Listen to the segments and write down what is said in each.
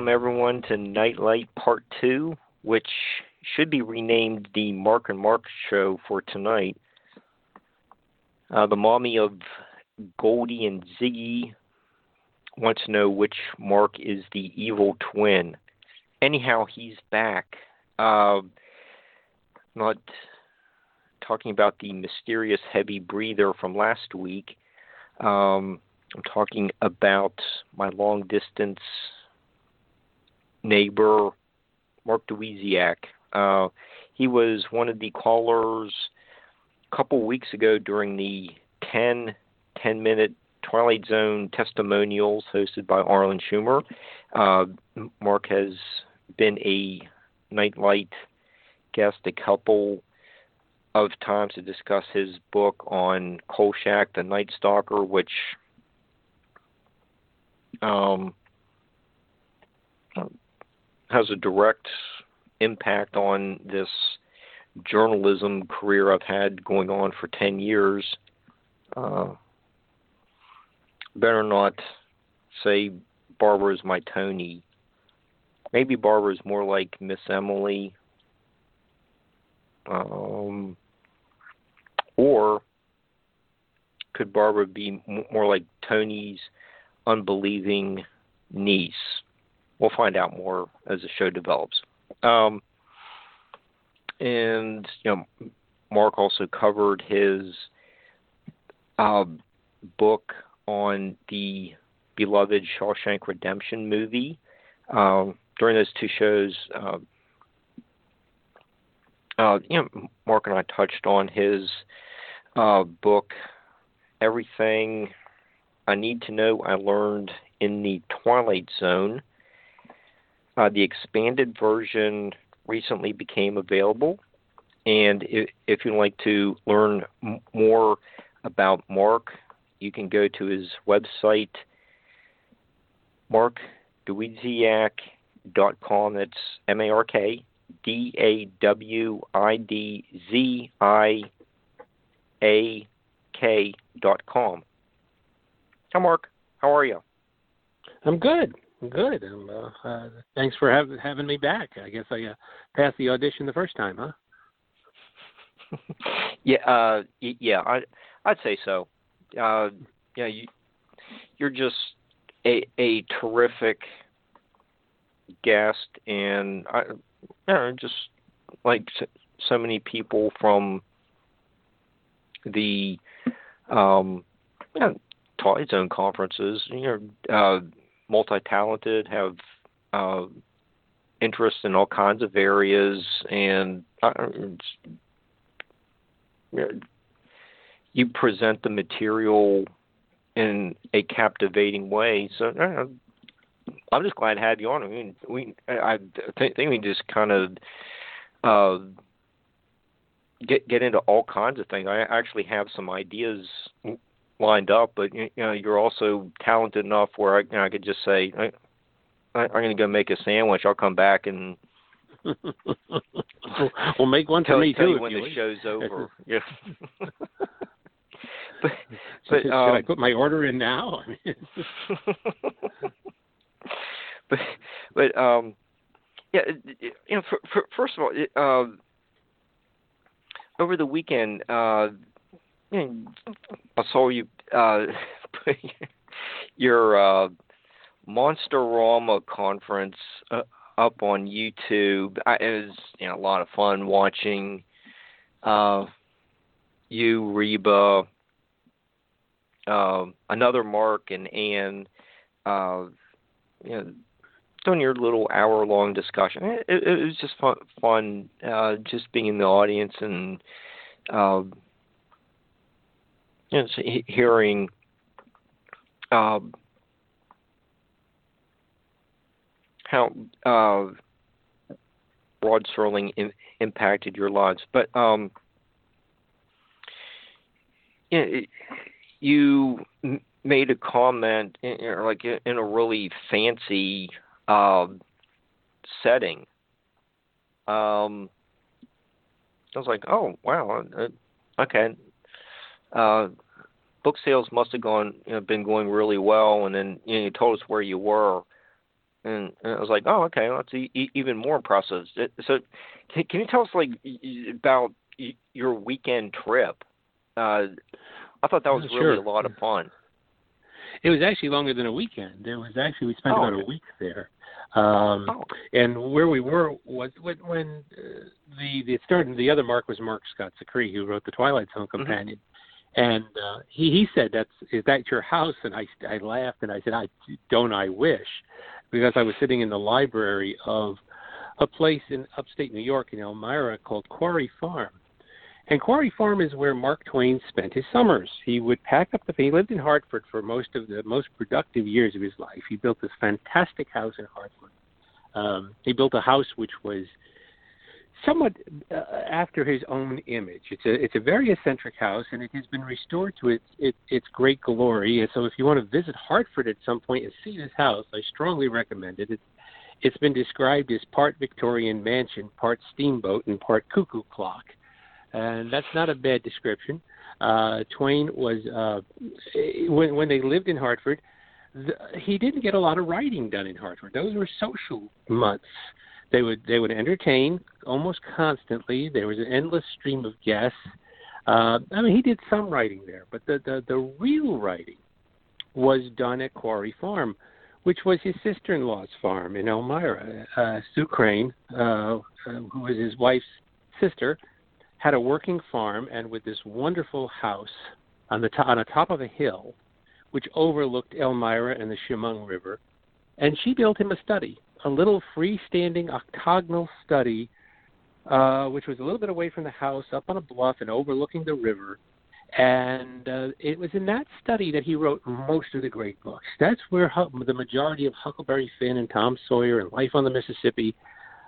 Welcome everyone to Nightlight Part 2, which should be renamed the Mark and Mark Show for tonight. Uh, the mommy of Goldie and Ziggy wants to know which Mark is the evil twin. Anyhow, he's back. Uh, not talking about the mysterious heavy breather from last week. Um, I'm talking about my long distance neighbor, Mark Dawidziak. Uh, he was one of the callers a couple weeks ago during the 10 10 minute Twilight Zone testimonials hosted by Arlen Schumer. Uh, Mark has been a nightlight guest a couple of times to discuss his book on Kolchak, the Night Stalker, which um, has a direct impact on this journalism career I've had going on for 10 years. Uh, better not say Barbara's my Tony. Maybe Barbara's more like Miss Emily. Um, or could Barbara be more like Tony's unbelieving niece? We'll find out more as the show develops. Um, and you know, Mark also covered his uh, book on the beloved Shawshank Redemption movie. Um, during those two shows, uh, uh, you know, Mark and I touched on his uh, book, Everything I Need to Know I Learned in the Twilight Zone. Uh, the expanded version recently became available, and if, if you'd like to learn m- more about Mark, you can go to his website, markdawidziak.com. That's M A R K D A W I D Z I A K dot. Hi, Mark. How are you? I'm good. Good. Uh, uh, thanks for having me back. I guess I uh, passed the audition the first time, huh? yeah, uh, yeah, I, I'd say so. Uh, yeah, you, you're just a a terrific guest, and I, you know, just like so many people from the um, you Zone conferences, you know, uh, multi-talented, have uh, interest in all kinds of areas, and uh, you present the material in a captivating way. So uh, I'm just glad to have you on. I mean, we I think we just kind of uh, get get into all kinds of things. I actually have some ideas lined up, but you know, you're also talented enough where I, you know, I could just say, I, I'm going to go make a sandwich. I'll come back and we'll make one tell, for me tell too. you when if the you show's over. yeah. but but should um, I put my order in now? but but um yeah you know for, for, first of all it, uh, over the weekend uh I saw you uh your uh Monsterama conference uh, up on YouTube. I, it was you know a lot of fun watching uh you Reba um another Mark and Anne. uh you know doing your little hour long discussion. It, it, it was just fun, fun uh, just being in the audience and uh, you know, hearing um, how uh, Rod Serling in, impacted your lives. But um, you, know, you made a comment, in, in- like in a really fancy um, setting. Um, I was like, oh wow, uh, okay. Uh, book sales must have gone, you know, been going really well, and then you, know, you told us where you were, and, and I was like, oh okay, well, that's e- e- even more impressive. So, can, can you tell us like about your weekend trip? Uh, I thought that was really sure. a lot of fun. it was actually longer than a weekend. It was actually we spent Oh, about okay. a week there. Um, Oh, and where we were was when, when uh, the the started. The other Mark was Mark Scott Zicree, who wrote the Twilight Zone Mm-hmm. And uh, he he said, "That's is that your house?" And I I laughed and I said, "I don't. I wish," because I was sitting in the library of a place in upstate New York in Elmira called Quarry Farm. And Quarry Farm is where Mark Twain spent his summers. He would pack up the. He lived in Hartford for most of the most productive years of his life. He built this fantastic house in Hartford. Um, he built a house which was somewhat uh, after his own image. It's a it's a very eccentric house, and it has been restored to its its, its great glory. And so, if you want to visit Hartford at some point and see this house, I strongly recommend it. It's it's been described as part Victorian mansion, part steamboat, and part cuckoo clock, and that's not a bad description. Uh, Twain was uh, when when they lived in Hartford. The, he didn't get a lot of writing done in Hartford. Those were social months they would they would entertain almost constantly. There was an endless stream of guests. Uh, I mean, he did some writing there, but the, the the real writing was done at Quarry Farm, which was his sister-in-law's farm in Elmira. Uh, Sue Crane, uh, who was his wife's sister, had a working farm and with this wonderful house on the to- on the top of a hill, which overlooked Elmira and the Chemung River, and she built him a study a little freestanding octagonal study, uh, which was a little bit away from the house, up on a bluff and overlooking the river. And uh, it was in that study that he wrote most of the great books. That's where hu- the majority of Huckleberry Finn and Tom Sawyer and Life on the Mississippi,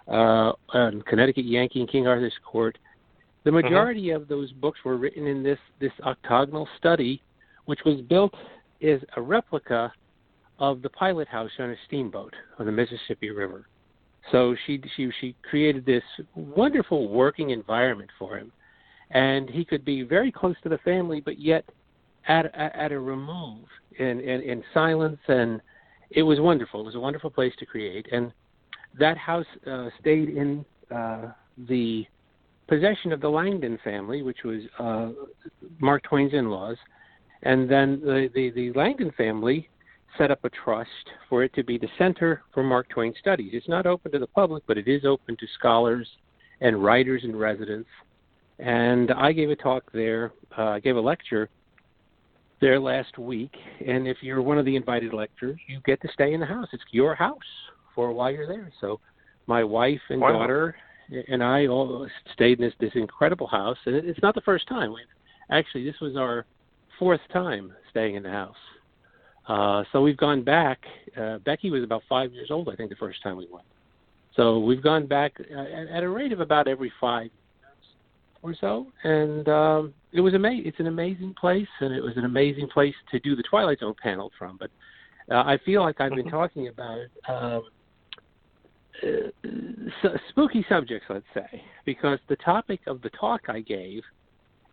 uh, and Connecticut Yankee and King Arthur's Court, the majority of those books were written in this this octagonal study, which was built as a replica of the pilot house on a steamboat on the Mississippi River. So she she she created this wonderful working environment for him, and he could be very close to the family, but yet at at, at a remove in, in in silence, and it was wonderful. It was a wonderful place to create, and that house uh, stayed in uh, the possession of the Langdon family, which was uh, Mark Twain's in-laws, and then the, the the Langdon family set up a trust for it to be the center for Mark Twain studies. It's not open to the public, but it is open to scholars and writers and residents. And I gave a talk there. Uh, I gave a lecture there last week. And if you're one of the invited lecturers, you get to stay in the house. It's your house for while you're there. So my wife and Wow. daughter and I all stayed in this this incredible house. And it's not the first time. We've actually this was our fourth time staying in the house. Uh, so we've gone back. Uh, Becky was about five years old, I think, the first time we went. So we've gone back uh, at, at a rate of about every five years or so, and um, it was amazing. It's an amazing place, and it was an amazing place to do the Twilight Zone panel from. But uh, I feel like I've been mm-hmm. talking about um, uh, spooky subjects, let's say, because the topic of the talk I gave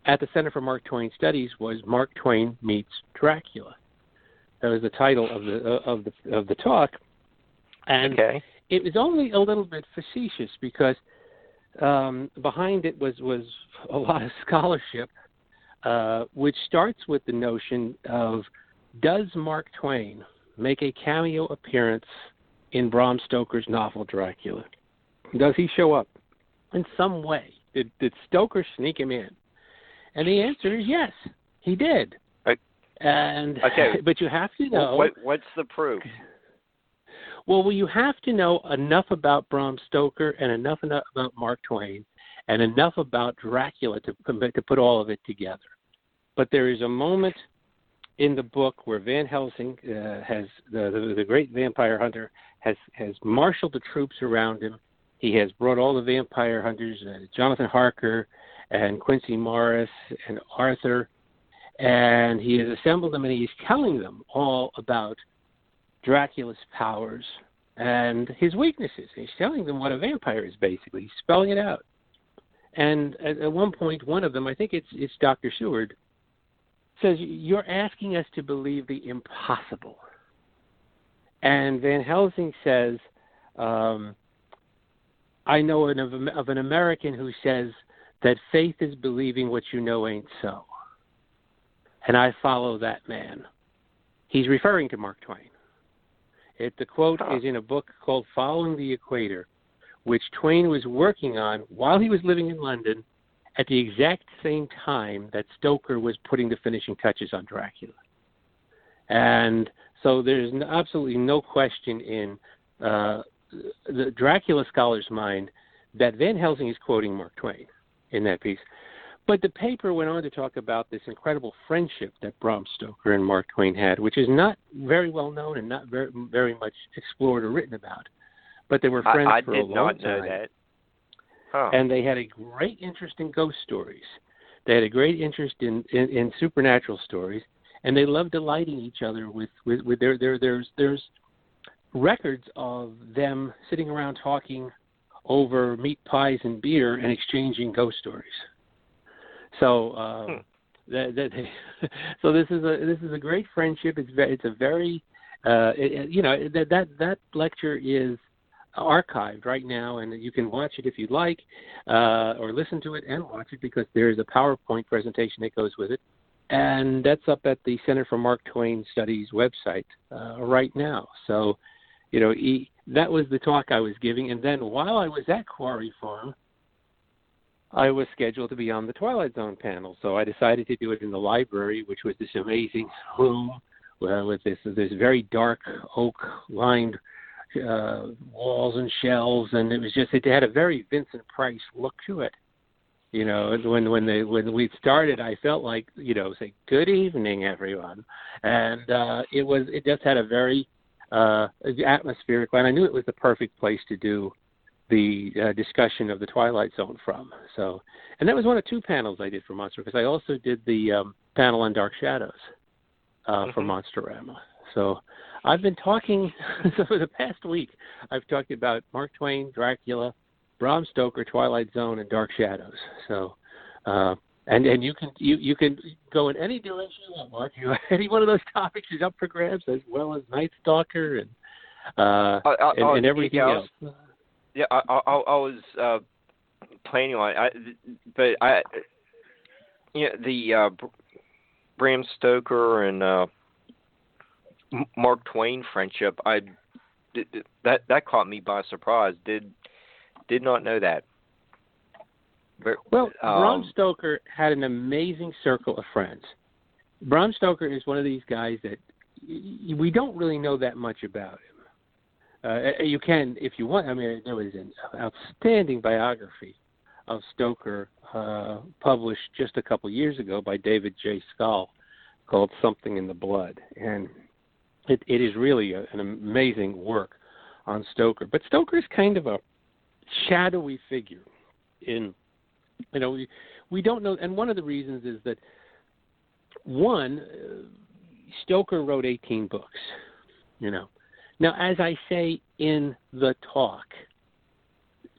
at the Center for Mark Twain Studies was Mark Twain meets Dracula. That was the title of the uh, of the of the talk, and okay. it was only a little bit facetious because um, behind it was was a lot of scholarship, uh, which starts with the notion of does Mark Twain make a cameo appearance in Bram Stoker's novel Dracula? Does he show up in some way? Did, did Stoker sneak him in? And the answer is yes, he did. And okay, but you have to know what, what's the proof. Well, well, you have to know enough about Bram Stoker and enough about Mark Twain and enough about Dracula to to put all of it together. But there is a moment in the book where Van Helsing uh, has the, the the great vampire hunter has has marshaled the troops around him. He has brought all the vampire hunters, uh, Jonathan Harker and Quincy Morris and Arthur, and he has assembled them and he's telling them all about Dracula's powers and his weaknesses. He's telling them what a vampire is basically, he's spelling it out. And at, at one point, one of them, I think it's it's Dr. Seward, says, You're asking us to believe the impossible. And Van Helsing says, um, I know an, of, of an American who says that faith is believing what you know ain't so. And I follow that man. He's referring to Mark Twain. It, the quote is in a book called Following the Equator, which Twain was working on while he was living in London at the exact same time that Stoker was putting the finishing touches on Dracula. And so there's absolutely no question in uh, the Dracula scholar's mind that Van Helsing is quoting Mark Twain in that piece. But the paper went on to talk about this incredible friendship that Bram Stoker and Mark Twain had, which is not very well known and not very very much explored or written about. But they were friends I, I for a long time. That. Huh. And they had a great interest in ghost stories. They had a great interest in, in, in supernatural stories, and they loved delighting each other with with, with their, their there's there's records of them sitting around talking over meat pies and beer and exchanging ghost stories. So um, hmm. that, that so this is a this is a great friendship. It's very, it's a very uh, it, you know that that that lecture is archived right now, and you can watch it if you'd like, uh, or listen to it and watch it because there is a PowerPoint presentation that goes with it, and that's up at the Center for Mark Twain Studies website uh, right now. So, you know, he, that was the talk I was giving, and then while I was at Quarry Farm, I was scheduled to be on the Twilight Zone panel, so I decided to do it in the library, which was this amazing room uh, with this this very dark oak lined uh, walls and shelves, and it was just it had a very Vincent Price look to it. You know, when when they when we started, I felt like you know say good evening everyone, and uh, it was it just had a very uh, atmospheric, and I knew it was the perfect place to do the uh, discussion of the Twilight Zone from. So, and that was one of two panels I did for Monster because I also did the um, panel on Dark Shadows uh, mm-hmm. for Monsterama. So, I've been talking so for the past week. I've talked about Mark Twain, Dracula, Bram Stoker, Twilight Zone, and Dark Shadows. So, uh, and and you can you you can go in any direction you want, Mark. You any one of those topics is up for grabs, as well as Night Stalker and uh, uh, uh and, and, everything else. Yeah, I, I, I was uh, planning on, I, but I, you know, the uh, Bram Stoker and uh, Mark Twain friendship, I that that caught me by surprise. Did did not know that. But, well, um, Bram Stoker had an amazing circle of friends. Bram Stoker is one of these guys that we don't really know that much about. Uh, you can, if you want. I mean, there was an outstanding biography of Stoker uh, published just a couple years ago by David J. Skal called "Something in the Blood," and it, it is really a, an amazing work on Stoker. But Stoker is kind of a shadowy figure. In you know, we we don't know, and one of the reasons is that one, uh, Stoker wrote 18 books You know. Now, as I say in the talk,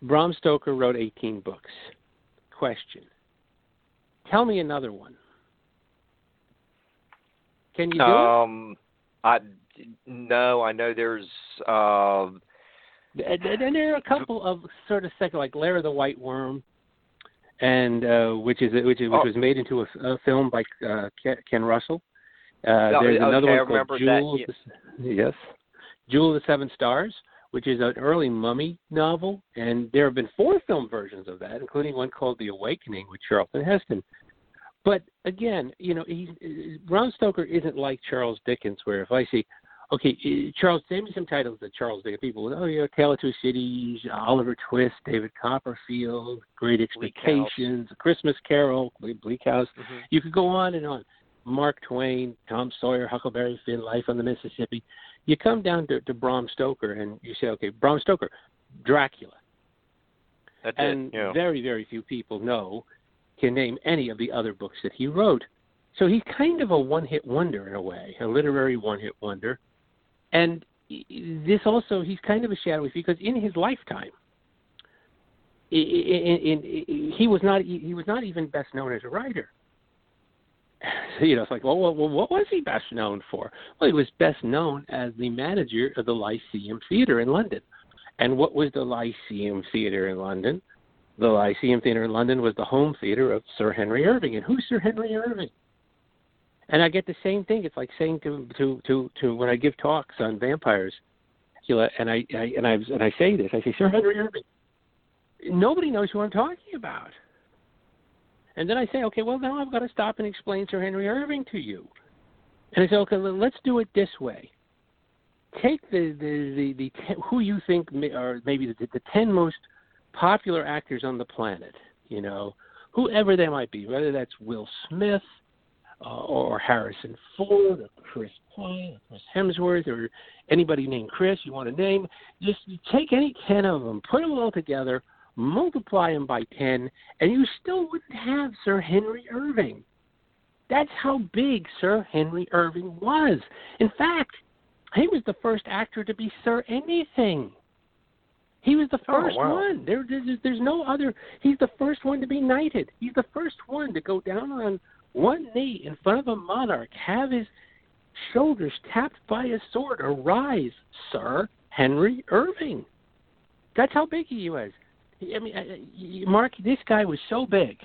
Bram Stoker wrote 18 books. Question: Tell me another one. Can you do um, it? I no, I know there's. Uh, and, and there are a couple of sort of second, like Lair of the White Worm, and uh, which is which is which oh. was made into a, a film by uh, Ken Russell. Uh, No, there's okay, another I one called remember Jewel. that, yes, Jewel of the Seven Stars, which is an early Mummy novel, and there have been four film versions of that, including one called The Awakening with Charlton Heston. But again, you know, he's, Bram Stoker isn't like Charles Dickens, where if I see, okay, eh, Charles, name me some titles that Charles Dickens people, would, oh yeah, Tale of Two Cities, Oliver Twist, David Copperfield, Great Expectations, Christmas Carol, Bleak House. mhm. You could go on and on. Mark Twain, Tom Sawyer, Huckleberry Finn, Life on the Mississippi. You come down to, to Bram Stoker and you say, okay, Bram Stoker, Dracula. That's and it. Yeah. very, very few people know, can name any of the other books that he wrote. So he's kind of a one hit wonder in a way, a literary one hit wonder. And this also, he's kind of a shadowy because in his lifetime, i- i- in, in, he was not he was not even best known as a writer. You know, it's like, well, well, what was he best known for? Well, he was best known as the manager of the Lyceum Theatre in London. And what was the Lyceum Theatre in London? The Lyceum Theatre in London was the home theater of Sir Henry Irving. And who's Sir Henry Irving? And I get the same thing. It's like saying to to to to when I give talks on vampires, you know, and I, I and I and I say this. I say Sir Henry Irving. Nobody knows who I'm talking about. And then I say, okay, well now I've got to stop and explain Sir Henry Irving to you. And I say, okay, let's do it this way. Take the the the, the who you think are maybe the, the ten most popular actors on the planet. You know, whoever they might be, whether that's Will Smith uh, or Harrison Ford or Chris Pine or Chris Hemsworth or anybody named Chris you want to name. Just take any ten of them, put them all together, multiply him by ten, and you still wouldn't have Sir Henry Irving. That's how big Sir Henry Irving was. In fact, he was the first actor to be Sir Anything. He was the Oh, first wow. one. There, there's, there's no other. He's the first one to be knighted. He's the first one to go down on one knee in front of a monarch, have his shoulders tapped by a sword. Arise, Sir Henry Irving. That's how big he was. I mean, Mark, this guy was so big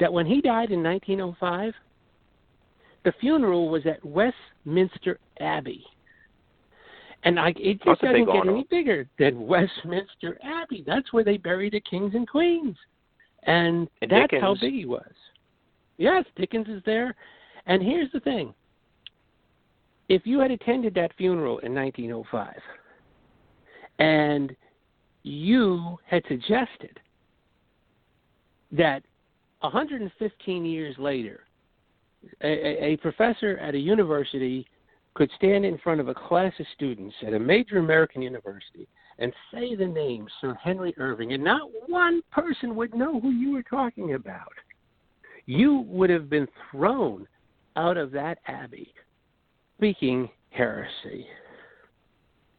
that when he died in 1905, the funeral was at Westminster Abbey. And I, it That's just a doesn't get any bigger than Westminster Abbey. That's where they bury the kings and queens. And, And that's how big he was. Yes, Dickens is there. And here's the thing if you had attended that funeral in 1905 and you had suggested that 115 years later, a, a, professor at a university could stand in front of a class of students at a major American university and say the name Sir Henry Irving, and not one person would know who you were talking about. You would have been thrown out of that abbey speaking heresy.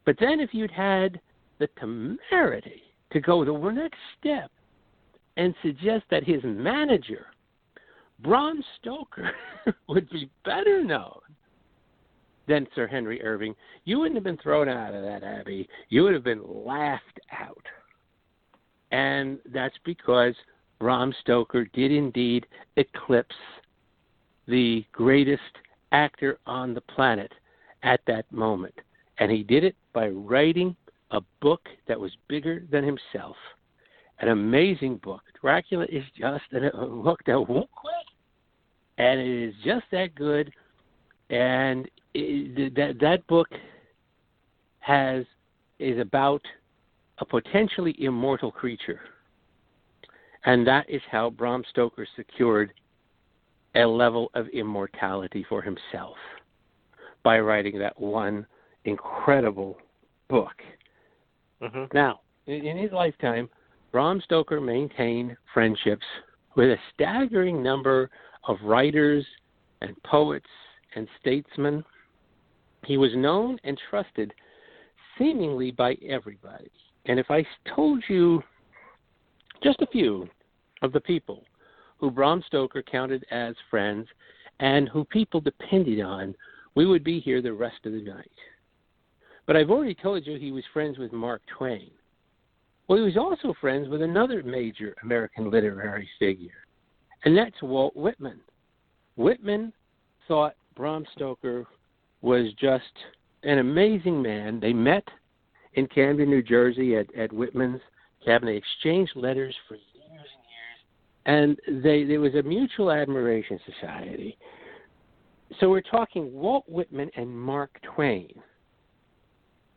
But then, if you'd had the temerity to go to the next step and suggest that his manager, Bram Stoker, would be better known than Sir Henry Irving, you wouldn't have been thrown out of that abbey. You would have been laughed out. And that's because Bram Stoker did indeed eclipse the greatest actor on the planet at that moment. And he did it by writing a book that was bigger than himself. An amazing book. Dracula is just a book that won't quit. And it is just that good. And it, that that book has is about a potentially immortal creature. And that is how Bram Stoker secured a level of immortality for himself by writing that one incredible book. Hmm Now, in, in his lifetime, Bram Stoker maintained friendships with a staggering number of writers and poets and statesmen. He was known and trusted seemingly by everybody. And if I told you just a few of the people who Bram Stoker counted as friends and who people depended on, we would be here the rest of the night. But I've already told you he was friends with Mark Twain. Well, he was also friends with another major American literary figure, and that's Walt Whitman. Whitman thought Bram Stoker was just an amazing man. They met in Camden, New Jersey at, at Whitman's cabin. They exchanged letters for years and years. And they there was a mutual admiration society. So we're talking Walt Whitman and Mark Twain.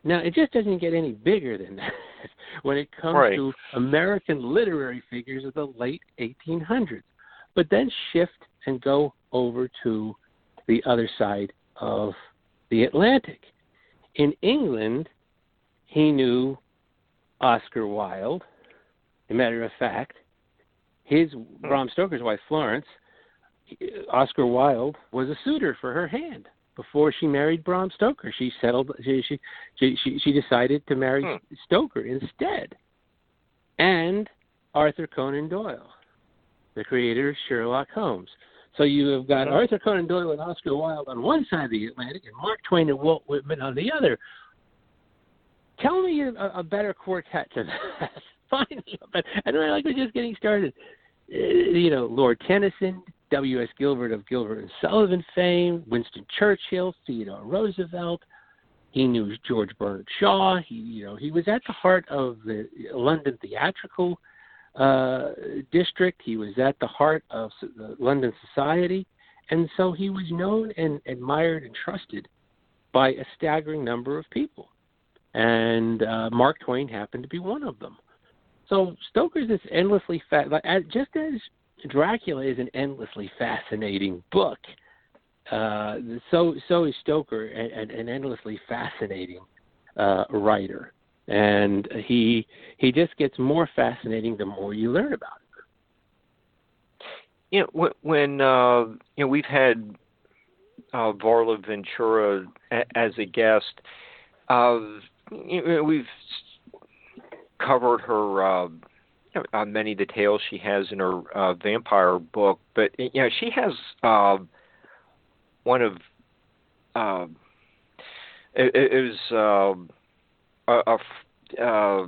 Now it just doesn't get any bigger than that when it comes right. to American literary figures of the late 1800s. But then shift and go over to the other side of the Atlantic. In England, he knew Oscar Wilde. As a matter of fact, his Bram Stoker's wife Florence, Oscar Wilde was a suitor for her hand before she married Bram Stoker. She settled. She she she, she decided to marry hmm. Stoker instead, and Arthur Conan Doyle, the creator of Sherlock Holmes. So you have got Arthur Conan Doyle and Oscar Wilde on one side of the Atlantic, and Mark Twain and Walt Whitman on the other. Tell me a, a better quartet than that. Find me a better. I don't like we're just getting started. Uh, you know, Lord Tennyson, W.S. Gilbert of Gilbert and Sullivan fame, Winston Churchill, Theodore Roosevelt. He knew George Bernard Shaw. He, you know, he was at the heart of the London theatrical uh, district. He was at the heart of the London society, and so he was known and admired and trusted by a staggering number of people. And uh, Mark Twain happened to be one of them. So Stoker's this endlessly fat, just as Dracula is an endlessly fascinating book. Uh, so so is Stoker, an, an endlessly fascinating uh, writer, and he he just gets more fascinating the more you learn about it. You know, when uh, you know we've had uh, Varla Ventura as a guest, uh, you know, we've covered her. Uh, uh, many details she has in her uh, vampire book, but you know she has uh, one of uh, it, it was uh, a,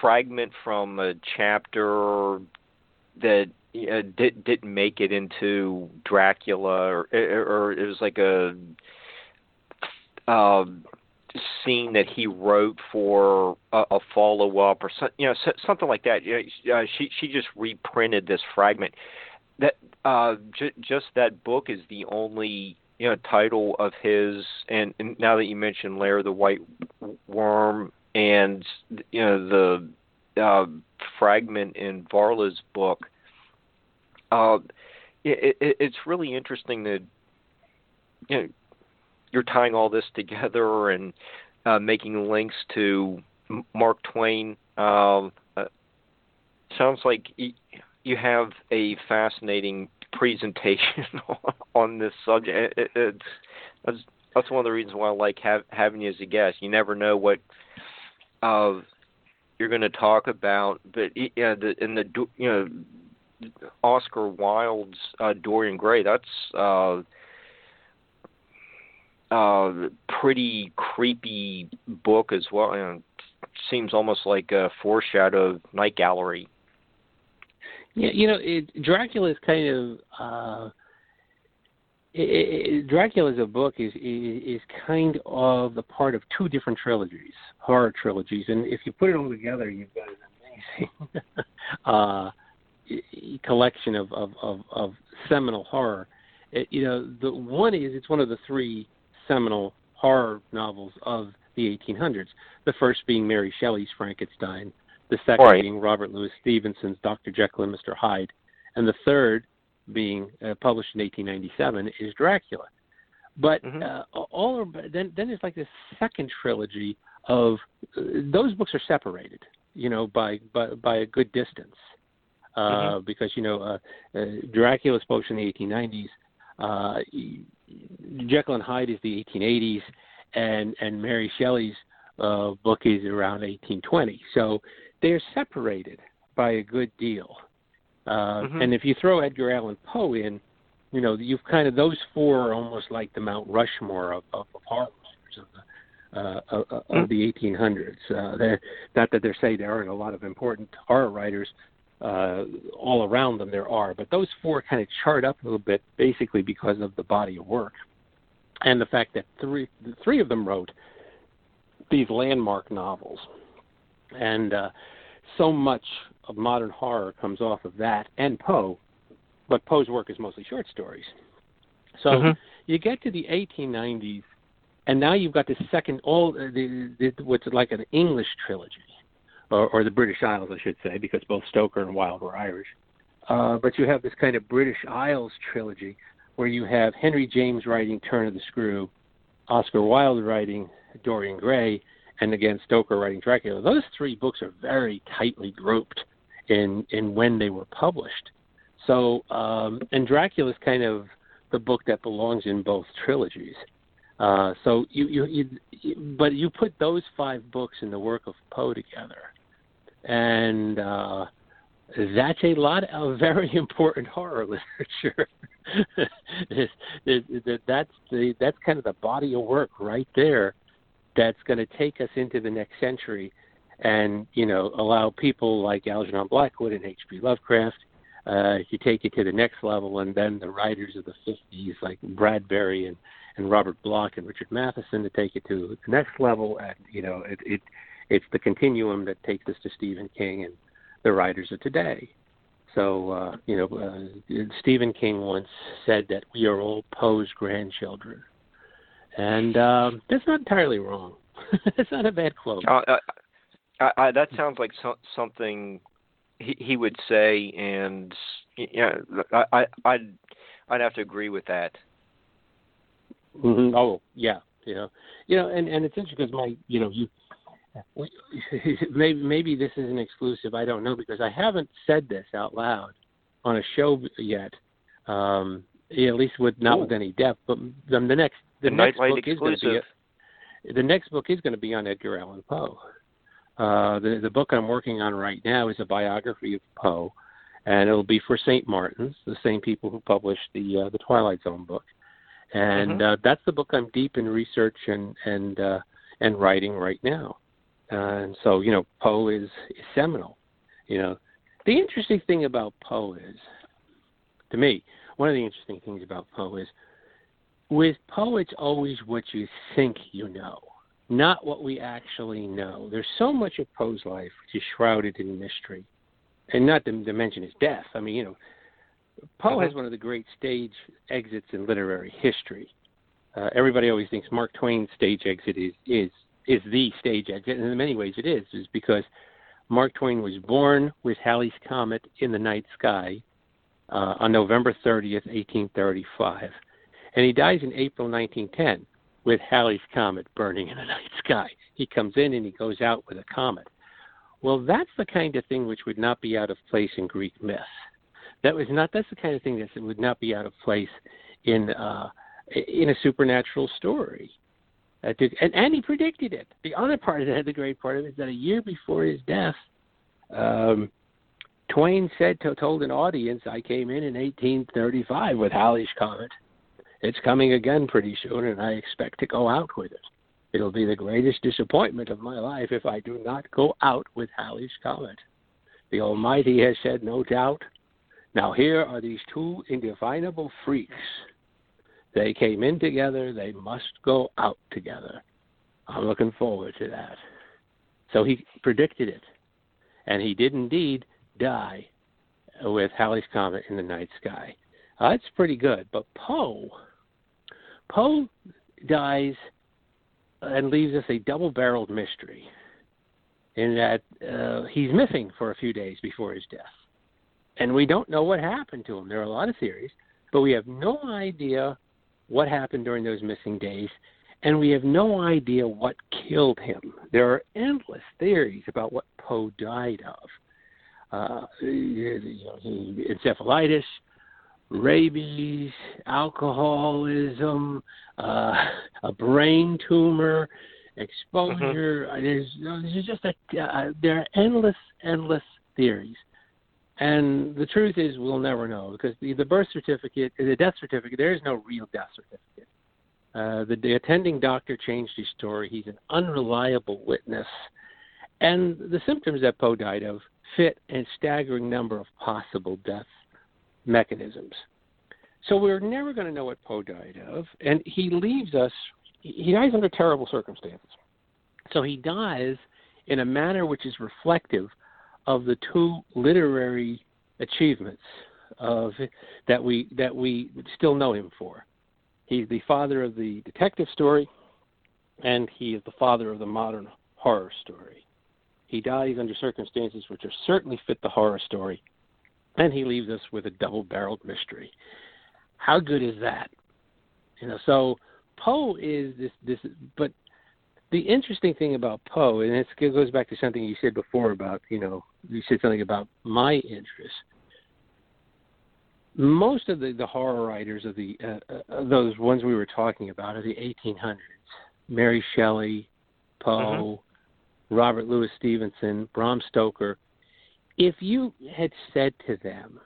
fragment from a chapter that uh, did, didn't make it into Dracula, or, or it was like a. Uh, scene that he wrote for a, a follow up or you know something like that. Uh, she she just reprinted this fragment. That uh, j- just that book is the only you know title of his. And, and now that you mentioned Lair the White Worm and you know the uh, fragment in Varla's book, uh, it, it, it's really interesting to you know you're tying all this together and uh, making links to Mark Twain. Um, uh, sounds like you have a fascinating presentation on this subject. It, it's that's, that's one of the reasons why I like have, having you as a guest. You never know what uh, you're going to talk about, but yeah, the, in the you know Oscar Wilde's uh, Dorian Gray. That's uh, uh, pretty creepy book as well. And seems almost like a foreshadow of Night Gallery. Yeah, you know, it, Dracula is kind of uh, it, it, Dracula as a book is, is is kind of the part of two different trilogies, horror trilogies, and if you put it all together, you've got an amazing uh, collection of, of, of, of seminal horror. It, you know, the one is it's one of the three seminal horror novels of the 1800s. The first being Mary Shelley's Frankenstein, the second right. being Robert Louis Stevenson's Dr. Jekyll and Mr. Hyde, and the third, being uh, published in 1897, is Dracula. But mm-hmm. uh, all are, then then there's like this second trilogy of uh, those books are separated, you know, by by, by a good distance, uh, mm-hmm. because you know uh, uh, Dracula was published in the 1890s Uh, Jekyll and Hyde is the 1880s, and and Mary Shelley's uh, book is around 1820. So they're separated by a good deal. Uh, mm-hmm. And if you throw Edgar Allan Poe in, you know, you've kind of those four are almost like the Mount Rushmore of, of, of horror writers of the uh, of, of mm-hmm. the 1800s. Uh, not that they're say there aren't a lot of important horror writers uh, all around them. There are, but those four kind of chart up a little bit, basically because of the body of work and the fact that three three of them wrote these landmark novels, and uh, so much of modern horror comes off of that and Poe, but Poe's work is mostly short stories. So mm-hmm. you get to the 1890s, and now you've got the second all the, the what's like an English trilogy, or, or the British Isles, I should say, because both Stoker and Wilde were Irish. Uh, but you have this kind of British Isles trilogy where you have Henry James writing Turn of the Screw, Oscar Wilde writing Dorian Gray, and again Stoker writing Dracula. Those three books are very tightly grouped in in when they were published. So, um, and Dracula is kind of the book that belongs in both trilogies. Uh, so you, you, you, but you put those five books in the work of Poe together, and uh, that's a lot of very important horror literature. that's the that's kind of the body of work right there that's going to take us into the next century and you know allow people like Algernon Blackwood and H.P. Lovecraft uh, to take it to the next level, and then the writers of the 50s like Bradbury and and Robert Bloch and Richard Matheson to take it to the next level, and you know it, it it's the continuum that takes us to Stephen King and the writers of today. So, uh, you know, uh, Stephen King once said that we are all Poe's grandchildren. And um, that's not entirely wrong. that's not a bad quote. Uh, uh, I, I, that sounds like so, something he, he would say, and yeah, I, I, I'd, I'd have to agree with that. Mm-hmm. Oh, yeah, you know, you know, and and it's interesting because my, you know, you maybe maybe this is an exclusive. I don't know because I haven't said this out loud on a show yet. Um, at least with not Ooh. with any depth. But the, the next the, the next book exclusive. is going to be the next book is going to be on Edgar Allan Poe. Uh, the the book I'm working on right now is a biography of Poe, and it'll be for St. Martin's, the same people who published the uh, the Twilight Zone book, and mm-hmm. uh, that's the book I'm deep in research and and uh, and writing right now. Uh, and so, you know, Poe is, is seminal. You know, the interesting thing about Poe is, to me, one of the interesting things about Poe is, with Poe, it's always what you think you know, not what we actually know. There's so much of Poe's life which is shrouded in mystery, and not to, to mention his death. I mean, you know, Poe uh-huh. has one of the great stage exits in literary history. Uh, everybody always thinks Mark Twain's stage exit is is is the stage exit, and in many ways it is, is because Mark Twain was born with Halley's Comet in the night sky uh, on November 30th, 1835, and he dies in April 1910 with Halley's Comet burning in the night sky. He comes in and he goes out with a comet. Well, that's the kind of thing which would not be out of place in Greek myth. That was not. That's the kind of thing that would not be out of place in uh, in a supernatural story. And, and he predicted it. The other part of that, the great part of it, is that a year before his death, um, Twain said to, told an audience, "I came in in 1835 with Halley's Comet. It's coming again pretty soon, and I expect to go out with it. It'll be the greatest disappointment of my life if I do not go out with Halley's Comet. The Almighty has said, no doubt. Now here are these two indefinable freaks." They came in together, they must go out together. I'm looking forward to that. So he predicted it. And he did indeed die with Halley's Comet in the night sky. Uh, that's pretty good. But Poe, Poe dies and leaves us a double barreled mystery in that uh, he's missing for a few days before his death. And we don't know what happened to him. There are a lot of theories, but we have no idea what happened during those missing days, and we have no idea what killed him. There are endless theories about what Poe died of. Uh, you know, encephalitis, rabies, alcoholism, uh, a brain tumor, exposure. Mm-hmm. There's, there's just a uh, there are endless, endless theories. And the truth is, we'll never know because the, the birth certificate, the death certificate, there is no real death certificate. Uh, the, the attending doctor changed his story. He's an unreliable witness. And the symptoms that Poe died of fit a staggering number of possible death mechanisms. So we're never going to know what Poe died of, and he leaves us. He dies under terrible circumstances. So he dies in a manner which is reflective of the two literary achievements of that we that we still know him for. He's the father of the detective story, and he is the father of the modern horror story. He dies under circumstances which are certainly fit the horror story, and he leaves us with a double-barreled mystery. How good is that? You know, so Poe is this this, but the interesting thing about Poe, and it goes back to something you said before about you know you said something about my interest. Most of the, the horror writers of the uh, uh, those ones we were talking about are the 1800s. Mary Shelley, Poe, mm-hmm. Robert Louis Stevenson, Bram Stoker. If you had said to them,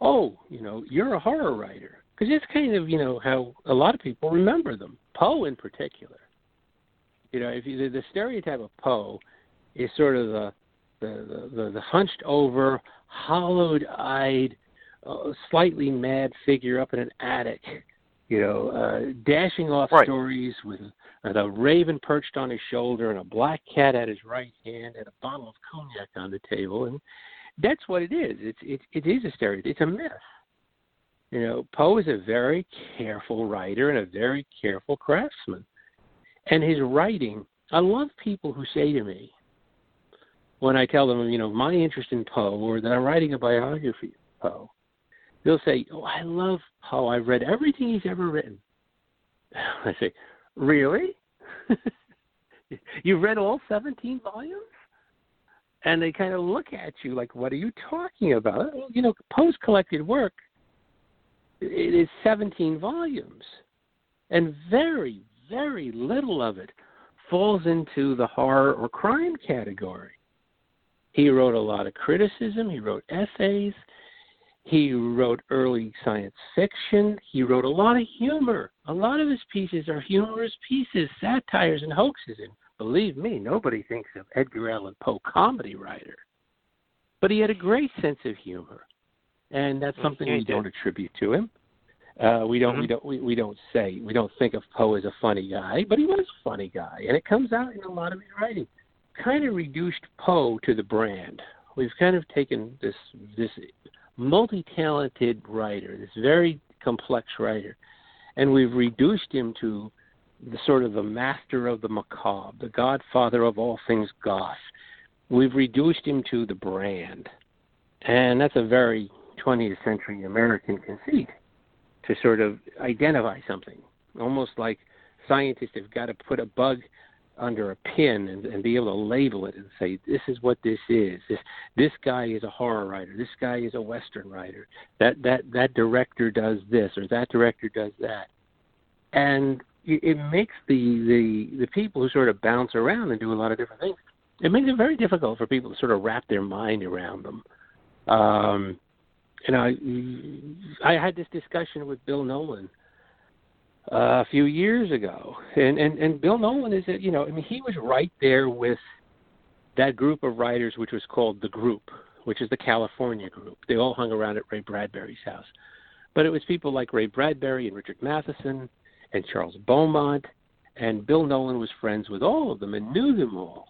"Oh, you know, you're a horror writer," because it's kind of you know how a lot of people remember them. Poe in particular. You know, if you, the, the stereotype of Poe is sort of the the the, the hunched over, hollowed eyed, uh, slightly mad figure up in an attic, you know, uh, dashing off right. stories with uh, a raven perched on his shoulder and a black cat at his right hand and a bottle of cognac on the table, and that's what it is. It's it it is a stereotype. It's a myth. You know, Poe is a very careful writer and a very careful craftsman. And his writing, I love people who say to me, when I tell them, you know, my interest in Poe or that I'm writing a biography of Poe, they'll say, "Oh, I love Poe. I've read everything he's ever written." I say, "Really? You've read all 17 volumes?" And they kind of look at you like, "What are you talking about?" Well, you know, Poe's collected work it is 17 volumes, and very, very little of it falls into the horror or crime category. He wrote a lot of criticism, he wrote essays, he wrote early science fiction, he wrote a lot of humor. A lot of his pieces are humorous pieces, satires, and hoaxes. And believe me, nobody thinks of Edgar Allan Poe comedy writer. But he had a great sense of humor. And that's something we don't attribute to him. Uh, we don't, mm-hmm. we don't, we, we don't say, we don't think of Poe as a funny guy, but he was a funny guy, and it comes out in a lot of his writing kind of reduced Poe to the brand. We've kind of taken this this multi-talented writer, this very complex writer, and we've reduced him to the sort of the master of the macabre, the godfather of all things goth. We've reduced him to the brand, and that's a very 20th century American conceit to sort of identify something, almost like scientists have got to put a bug under a pin and, and be able to label it and say this is what this is. This this guy is a horror writer. This guy is a western writer. That that that director does this or that director does that, and it, makes the the the people who sort of bounce around and do a lot of different things. It makes it very difficult for people to sort of wrap their mind around them. Um, and I I had this discussion with Bill Nolan uh, a few years ago, and and and Bill Nolan is you know I mean he was right there with that group of writers which was called the Group, which is the California group. They all hung around at Ray Bradbury's house, but it was people like Ray Bradbury and Richard Matheson and Charles Beaumont, and Bill Nolan was friends with all of them and knew them all.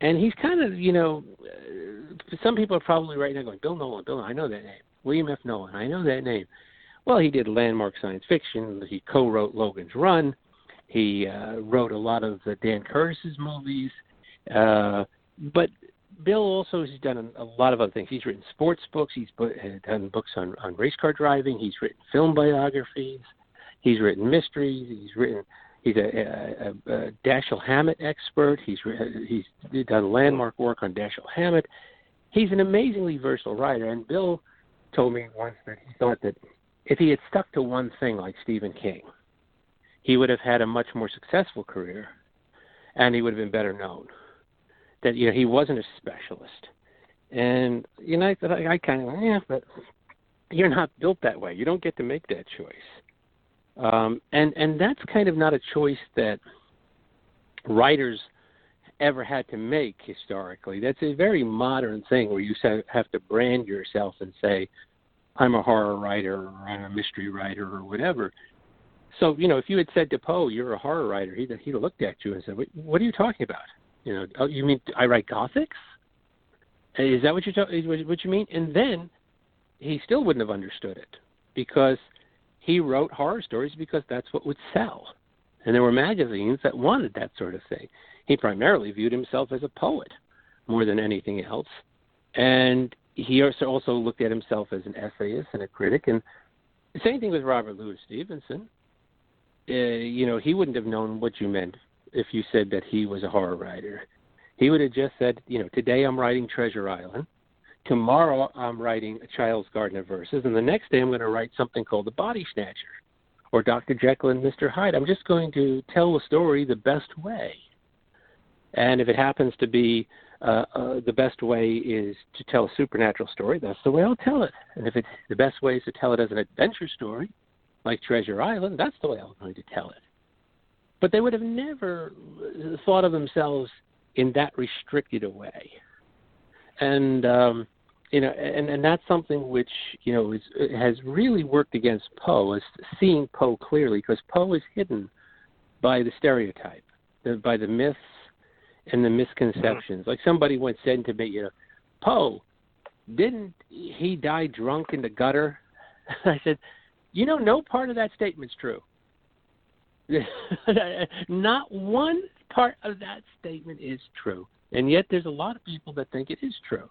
And he's kind of, you know, uh, some people are probably right now going, Bill Nolan, Bill Nolan, I know that name. William F. Nolan, I know that name. Well, he did landmark science fiction. He co-wrote Logan's Run. He uh, wrote a lot of the Dan Curtis's movies. Uh, but Bill also has done a, lot of other things. He's written sports books. He's done books on, on race car driving. He's written film biographies. He's written mysteries. He's written. He's a, a, a, a Dashiell Hammett expert. He's he's done landmark work on Dashiell Hammett. He's an amazingly versatile writer, and Bill told me once that he thought that if he had stuck to one thing like Stephen King, he would have had a much more successful career, and he would have been better known. That you know he wasn't a specialist, and you know I I kind of yeah, but you're not built that way. You don't get to make that choice, um, and and that's kind of not a choice that writers ever had to make historically. That's a very modern thing where you have to brand yourself and say, I'm a horror writer or I'm a mystery writer or whatever. So, you know, if you had said to Poe, you're a horror writer, he'd, he'd have looked at you and said, what, are you talking about? You know, oh, you mean I write gothics? Is that what you talk, what you mean? And then he still wouldn't have understood it because he wrote horror stories because that's what would sell. And there were magazines that wanted that sort of thing. He primarily viewed himself as a poet more than anything else. And he also looked at himself as an essayist and a critic. And same thing with Robert Louis Stevenson. Uh, you know, he wouldn't have known what you meant if you said that he was a horror writer. He would have just said, you know, today I'm writing Treasure Island. Tomorrow I'm writing A Child's Garden of Verses. And the next day I'm going to write something called The Body Snatcher or Dr. Jekyll and Mr. Hyde. I'm just going to tell a story the best way. And if it happens to be uh, uh, the best way is to tell a supernatural story, that's the way I'll tell it. And if it's the best way is to tell it as an adventure story, like Treasure Island, that's the way I'm going to tell it. But they would have never thought of themselves in that restricted a way. And um, you know, and and that's something which you know is has really worked against Poe is seeing Poe clearly because Poe is hidden by the stereotype, the, by the myths and the misconceptions. Mm-hmm. Like somebody once said to me, you know, Poe, didn't he die drunk in the gutter? I said, you know, no part of that statement's true. Not one part of that statement is true, and yet there's a lot of people that think it is true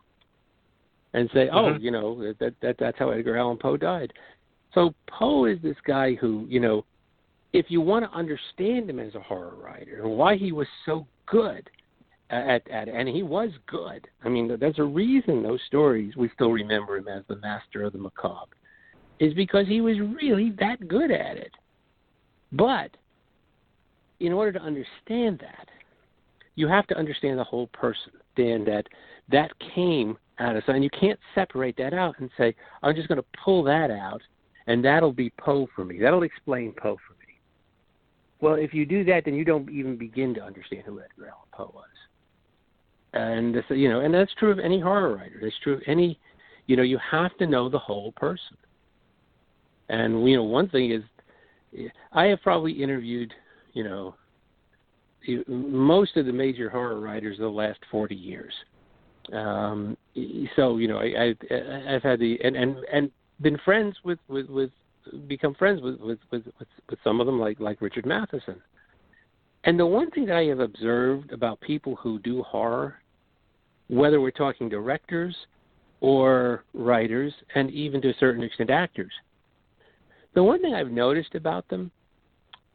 and say, "Oh, mm-hmm. you know, that, that that's how Edgar Allan Poe died." So Poe is this guy who, you know, if you want to understand him as a horror writer and why he was so good at at and he was good. I mean, there's a reason those stories we still remember him as the master of the macabre, is because he was really that good at it. But in order to understand that, you have to understand the whole person. Dan, that that came out of and you can't separate that out and say I'm just going to pull that out and that'll be Poe for me. That'll explain Poe for me. Well, if you do that, then you don't even begin to understand who Edgar Allan Poe was. And this, you know, and that's true of any horror writer. That's true of any, you know, you have to know the whole person. And you know, one thing is, I have probably interviewed, you know, most of the major horror writers of the last forty years um, so you know, I, I I've had the and and and been friends with with with become friends with with with with, with some of them like like Richard Matheson. And the one thing I have observed about people who do horror, whether we're talking directors or writers, and even to a certain extent actors, the one thing I've noticed about them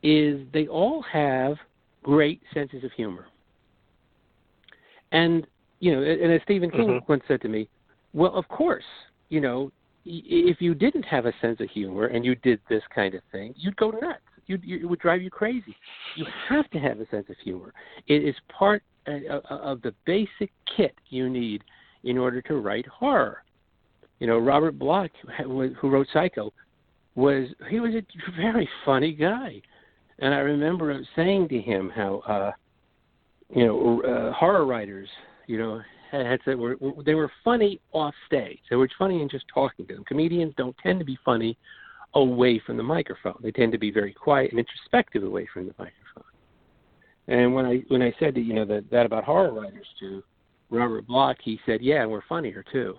is they all have great senses of humor. And you know, and as Stephen King mm-hmm. once said to me, well, of course, you know, if you didn't have a sense of humor and you did this kind of thing, you'd go nuts. You'd, you, it would drive you crazy. You have to have a sense of humor. It is part of the basic kit you need in order to write horror. You know, Robert Bloch, who wrote Psycho, was he was a very funny guy, and I remember saying to him how, uh, you know, uh, horror writers you know, had said were, they were funny off stage. They were funny in just talking to them. Comedians don't tend to be funny away from the microphone. They tend to be very quiet and introspective away from the microphone. And when I when I said that you know that that about horror writers to Robert Bloch, he said, "Yeah, and we're funnier too."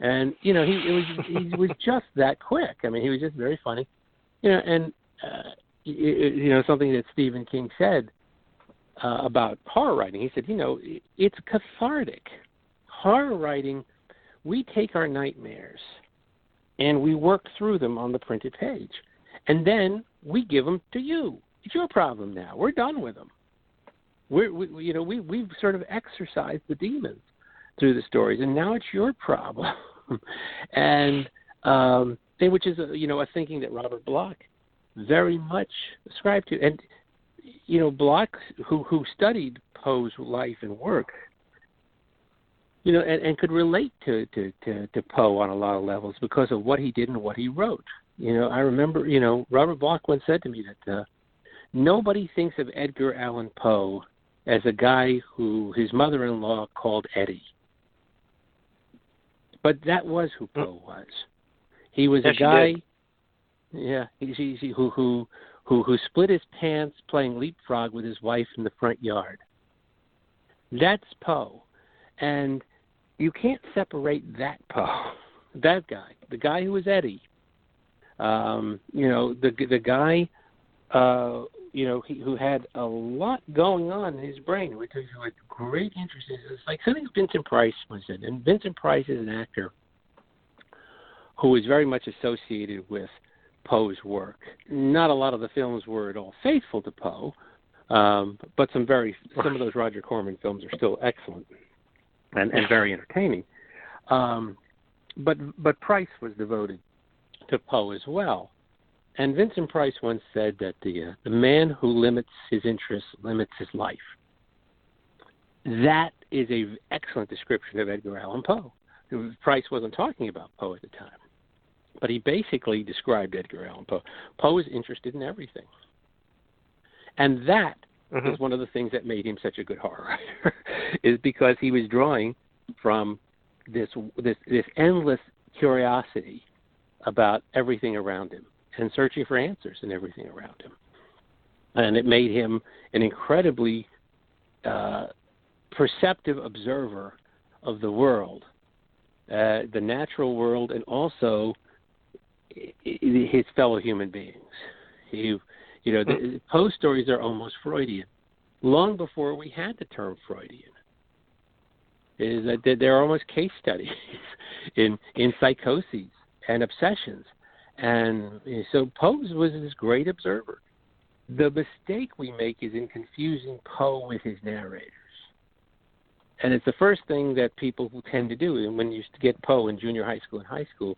And you know, he it was he was just that quick. I mean, he was just very funny. You know, and uh, you know something that Stephen King said uh, about horror writing. He said, you know, it's cathartic. Horror writing, we take our nightmares and we work through them on the printed page, and then we give them to you. It's your problem now. We're done with them. We're, we, you know, we we've sort of exorcised the demons through the stories, and now it's your problem. and um, which is a, you know a thinking that Robert Bloch very much ascribed to, and you know Bloch, who who studied Poe's life and work, you know, and, and could relate to, to to to Poe on a lot of levels because of what he did and what he wrote. You know, I remember, you know, Robert Bloch once said to me that uh, nobody thinks of Edgar Allan Poe as a guy who his mother-in-law called Eddie, but that was who hmm. Poe was. He was yes, a guy, yeah, he, he, he, who who who who split his pants playing leapfrog with his wife in the front yard. That's Poe, and you can't separate that Poe, that guy, the guy who was Eddie. Um, you know, the the guy, uh, you know, he, who had a lot going on in his brain, which is had great interest. It's like something Vincent Price was in, and Vincent Price is an actor who is very much associated with Poe's work. Not a lot of the films were at all faithful to Poe, um, but some very some of those Roger Corman films are still excellent and, and very entertaining. Um, but but Price was devoted to Poe as well. And Vincent Price once said that the uh, the man who limits his interests limits his life. That is a excellent description of Edgar Allan Poe. Price wasn't talking about Poe at the time, but he basically described Edgar Allan Poe. Poe is interested in everything, and that mm-hmm. is one of the things that made him such a good horror writer, is because he was drawing from this this this endless curiosity about everything around him and searching for answers in everything around him. And it made him an incredibly uh, perceptive observer of the world, uh, the natural world, and also his fellow human beings. He, you know, the, hmm. Poe stories are almost Freudian, long before we had the term Freudian. Is that they're almost case studies in in psychoses and obsessions. And so Poe was this great observer. The mistake we make is in confusing Poe with his narrators. And it's the first thing that people who tend to do. And when you get Poe in junior high school and high school,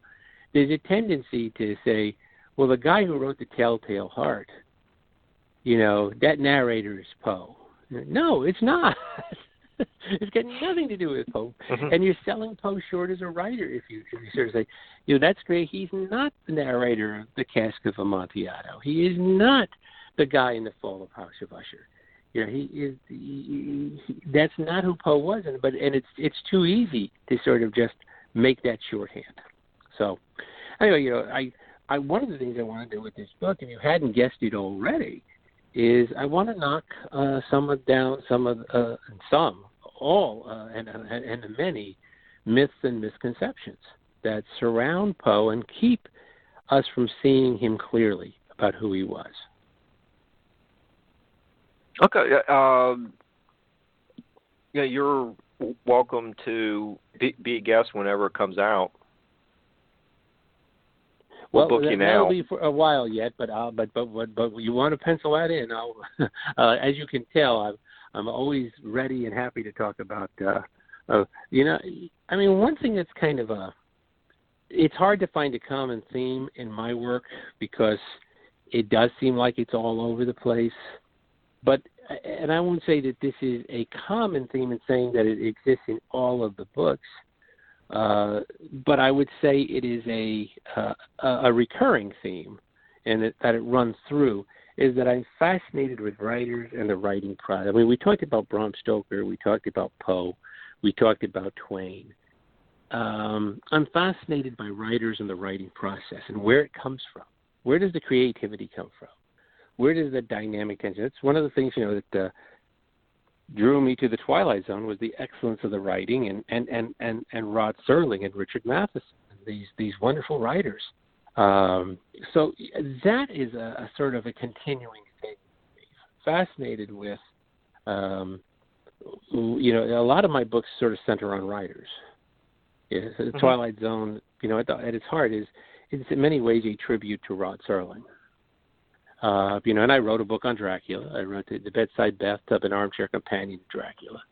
there's a tendency to say, well, the guy who wrote The Telltale Heart, you know, that narrator is Poe. No, it's not. it's got nothing to do with Poe. Mm-hmm. And you're selling Poe short as a writer if you, if you sort of say, you know, that's great. He's not the narrator of The Cask of Amontillado. He is not the guy in The Fall of House of Usher. You know, he is. He, he, that's not who Poe was, and but and it's it's too easy to sort of just make that shorthand. So, anyway, you know, I I one of the things I want to do with this book, if you hadn't guessed it already, is I want to knock uh, some of down some of uh, some all uh, and, and many myths and misconceptions that surround Poe and keep us from seeing him clearly about who he was. Okay. Um, yeah, you're welcome to be, be, a guest whenever it comes out. We'll, book you now. That'll be for a while yet, but uh, but but but but you want to pencil that in? I'll, uh, as you can tell, I'm I'm always ready and happy to talk about. Uh, uh, you know, I mean, one thing that's kind of a it's hard to find a common theme in my work because it does seem like it's all over the place. But and I won't say that this is a common theme in saying that it exists in all of the books. Uh, but I would say it is a uh, a recurring theme, and it, that it runs through is that I'm fascinated with writers and the writing process. I mean, we talked about Bram Stoker, we talked about Poe, we talked about Twain. Um, I'm fascinated by writers and the writing process and where it comes from. Where does the creativity come from? Where does the dynamic tension? It's one of the things you know that uh, drew me to the Twilight Zone was the excellence of the writing and and and and, and Rod Serling and Richard Matheson, these these wonderful writers. Um, so that is a, a, sort of a continuing thing. Fascinated with, um, you know, a lot of my books sort of center on writers. Yeah, the mm-hmm. Twilight Zone, you know, at, the, at its heart is it's in many ways a tribute to Rod Serling. Uh, you know, and I wrote a book on Dracula. I wrote the, the Bedside Bathtub and Armchair Companion to Dracula,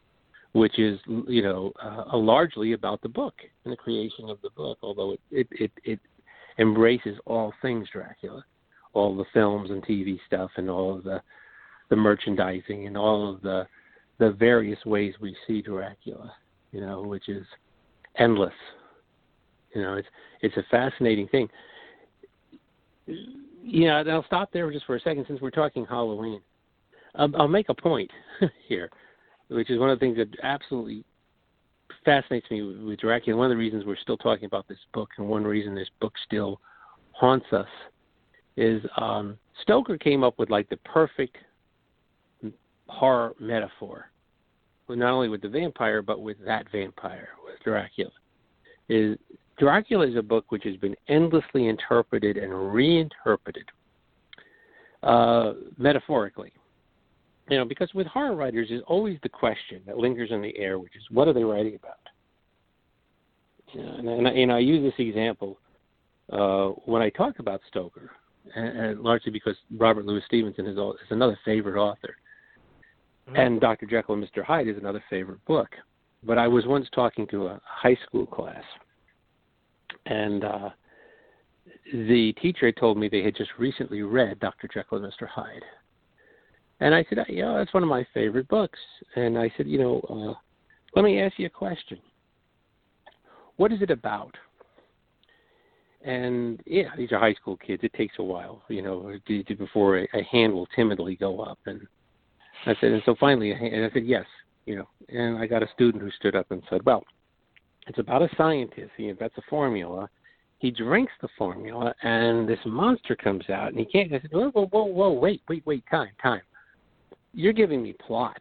which is, you know, uh, largely about the book and the creation of the book. Although it, it, it, it embraces all things Dracula, all the films and TV stuff, and all of the the merchandising and all of the the various ways we see Dracula, you know, which is endless. You know, it's it's a fascinating thing. You know, I'll stop there just for a second since we're talking Halloween. Um, I'll make a point here, which is one of the things that absolutely fascinates me with Dracula. One of the reasons we're still talking about this book, and one reason this book still haunts us, is um, Stoker came up with like the perfect horror metaphor, not only with the vampire but with that vampire, with Dracula. Is Dracula is a book which has been endlessly interpreted and reinterpreted uh, metaphorically. You know, because with horror writers, there's always the question that lingers in the air, which is, what are they writing about? You know, and, and, I, and I use this example uh, when I talk about Stoker, and, and largely because Robert Louis Stevenson is, is another favorite author, mm-hmm. and Dr. Jekyll and Mr. Hyde is another favorite book. But I was once talking to a high school class, and uh, the teacher had told me they had just recently read Dr. Jekyll and Mr. Hyde. And I said, yeah, that's one of my favorite books. And I said, you know, uh, let me ask you a question. What is it about? And yeah, these are high school kids. It takes a while, you know, before a, a hand will timidly go up. And I said, and so finally, and I said, yes, you know. And I got a student who stood up and said, well, it's about a scientist. He invents a formula. He drinks the formula, and this monster comes out, and he can't. I said, whoa, whoa, whoa, whoa, wait, wait, wait, time, time. You're giving me plot.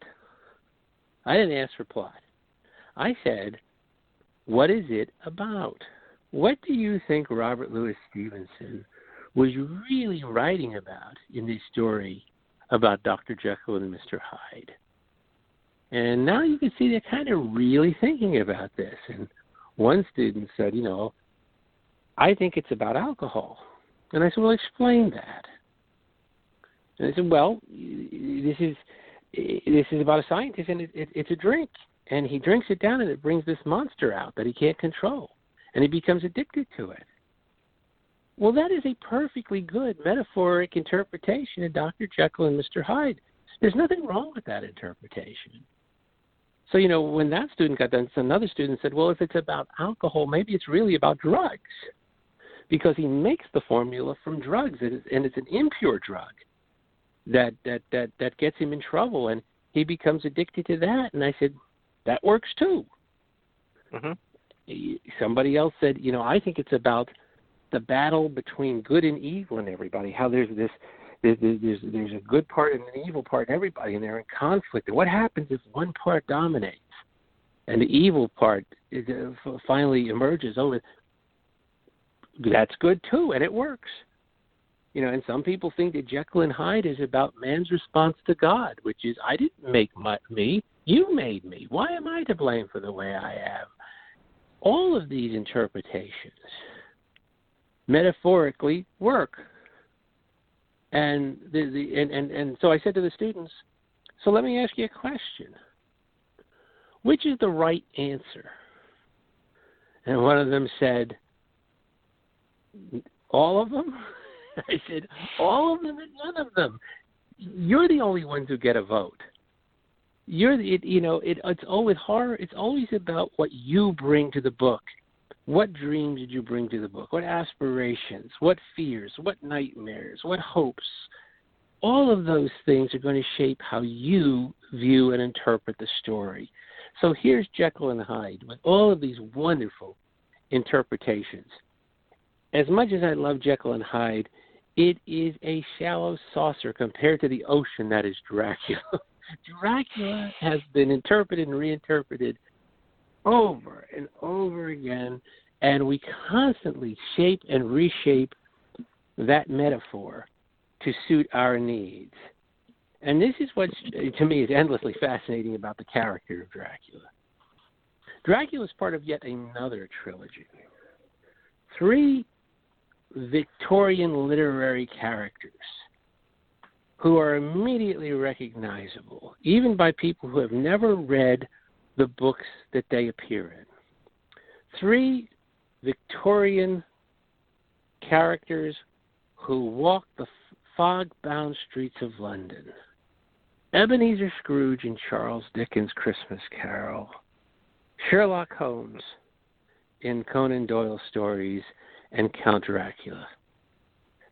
I didn't ask for plot. I said, what is it about? What do you think Robert Louis Stevenson was really writing about in this story about Dr. Jekyll and Mr. Hyde? And now you can see they're kind of really thinking about this. And one student said, you know, I think it's about alcohol. And I said, well, explain that. And I said, well, this is this is about a scientist, and it, it, it's a drink, and he drinks it down, and it brings this monster out that he can't control, and he becomes addicted to it. Well, that is a perfectly good metaphoric interpretation of Dr. Jekyll and Mr. Hyde. There's nothing wrong with that interpretation. So, you know, when that student got done, another student said, well, if it's about alcohol, maybe it's really about drugs. Because he makes the formula from drugs, and it's an impure drug that, that, that, that gets him in trouble, and he becomes addicted to that. And I said, that works too. Mm-hmm. Somebody else said, you know, I think it's about the battle between good and evil in everybody, how there's this there's, there's a good part and an evil part in everybody, and they're in conflict. And what happens if one part dominates, and the evil part is, uh, finally emerges? Oh, that's good too, and it works. You know, and some people think that Jekyll and Hyde is about man's response to God, which is, I didn't make my, me, you made me. Why am I to blame for the way I am? All of these interpretations metaphorically work and the, the and, and, and so I said to the students, so let me ask you a question. Which is the right answer? And one of them said, All of them? I said, All of them and none of them. You're the only ones who get a vote. You're the, it, you know, it, it's always horror. It's always about what you bring to the book what dreams did you bring to the book? What aspirations? What fears? What nightmares? What hopes? All of those things are going to shape how you view and interpret the story. So here's Jekyll and Hyde with all of these wonderful interpretations. As much as I love Jekyll and Hyde, it is a shallow saucer compared to the ocean that is Dracula. Dracula has been interpreted and reinterpreted over and over again, and we constantly shape and reshape that metaphor to suit our needs. And this is what, to me, is endlessly fascinating about the character of Dracula. Dracula is part of yet another trilogy. Three Victorian literary characters who are immediately recognizable, even by people who have never read the books that they appear in. Three Victorian characters who walk the fog-bound streets of London. Ebenezer Scrooge in Charles Dickens' Christmas Carol, Sherlock Holmes in Conan Doyle stories, and Count Dracula.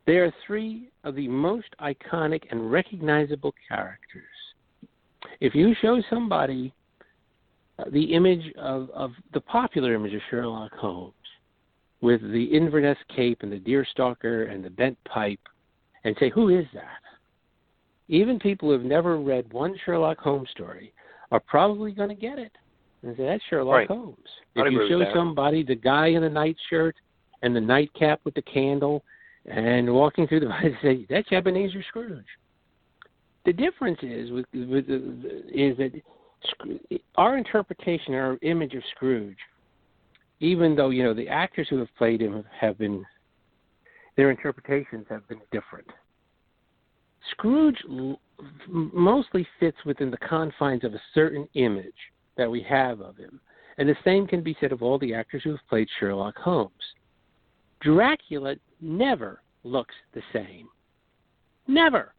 They are three of the most iconic and recognizable characters. If you show somebody uh, the image of, of the popular image of Sherlock Holmes with the Inverness cape and the deerstalker and the bent pipe and say, Who is that? Even people who have never read one Sherlock Holmes story are probably going to get it and say, That's Sherlock right. Holmes. I'd If you show somebody the guy in the nightshirt and the nightcap with the candle and walking through the say, That's Ebenezer Scrooge. The difference is with, with is that our interpretation, our image of Scrooge, even though you know the actors who have played him have been, their interpretations have been different. Scrooge l- mostly fits within the confines of a certain image that we have of him, and the same can be said of all the actors who have played Sherlock Holmes. Dracula never looks the same. Never.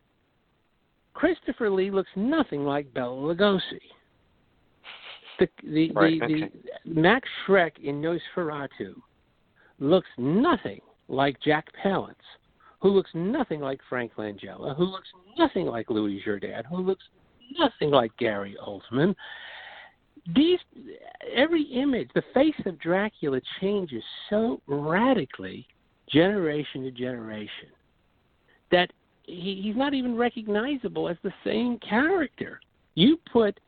Christopher Lee looks nothing like Bela Lugosi. The the Right, the, okay. the Max Schreck in Nosferatu looks nothing like Jack Palance, who looks nothing like Frank Langella, who looks nothing like Louis Jourdan, who looks nothing like Gary Oldman. These every image, the face of Dracula changes so radically generation to generation that he, he's not even recognizable as the same character. You put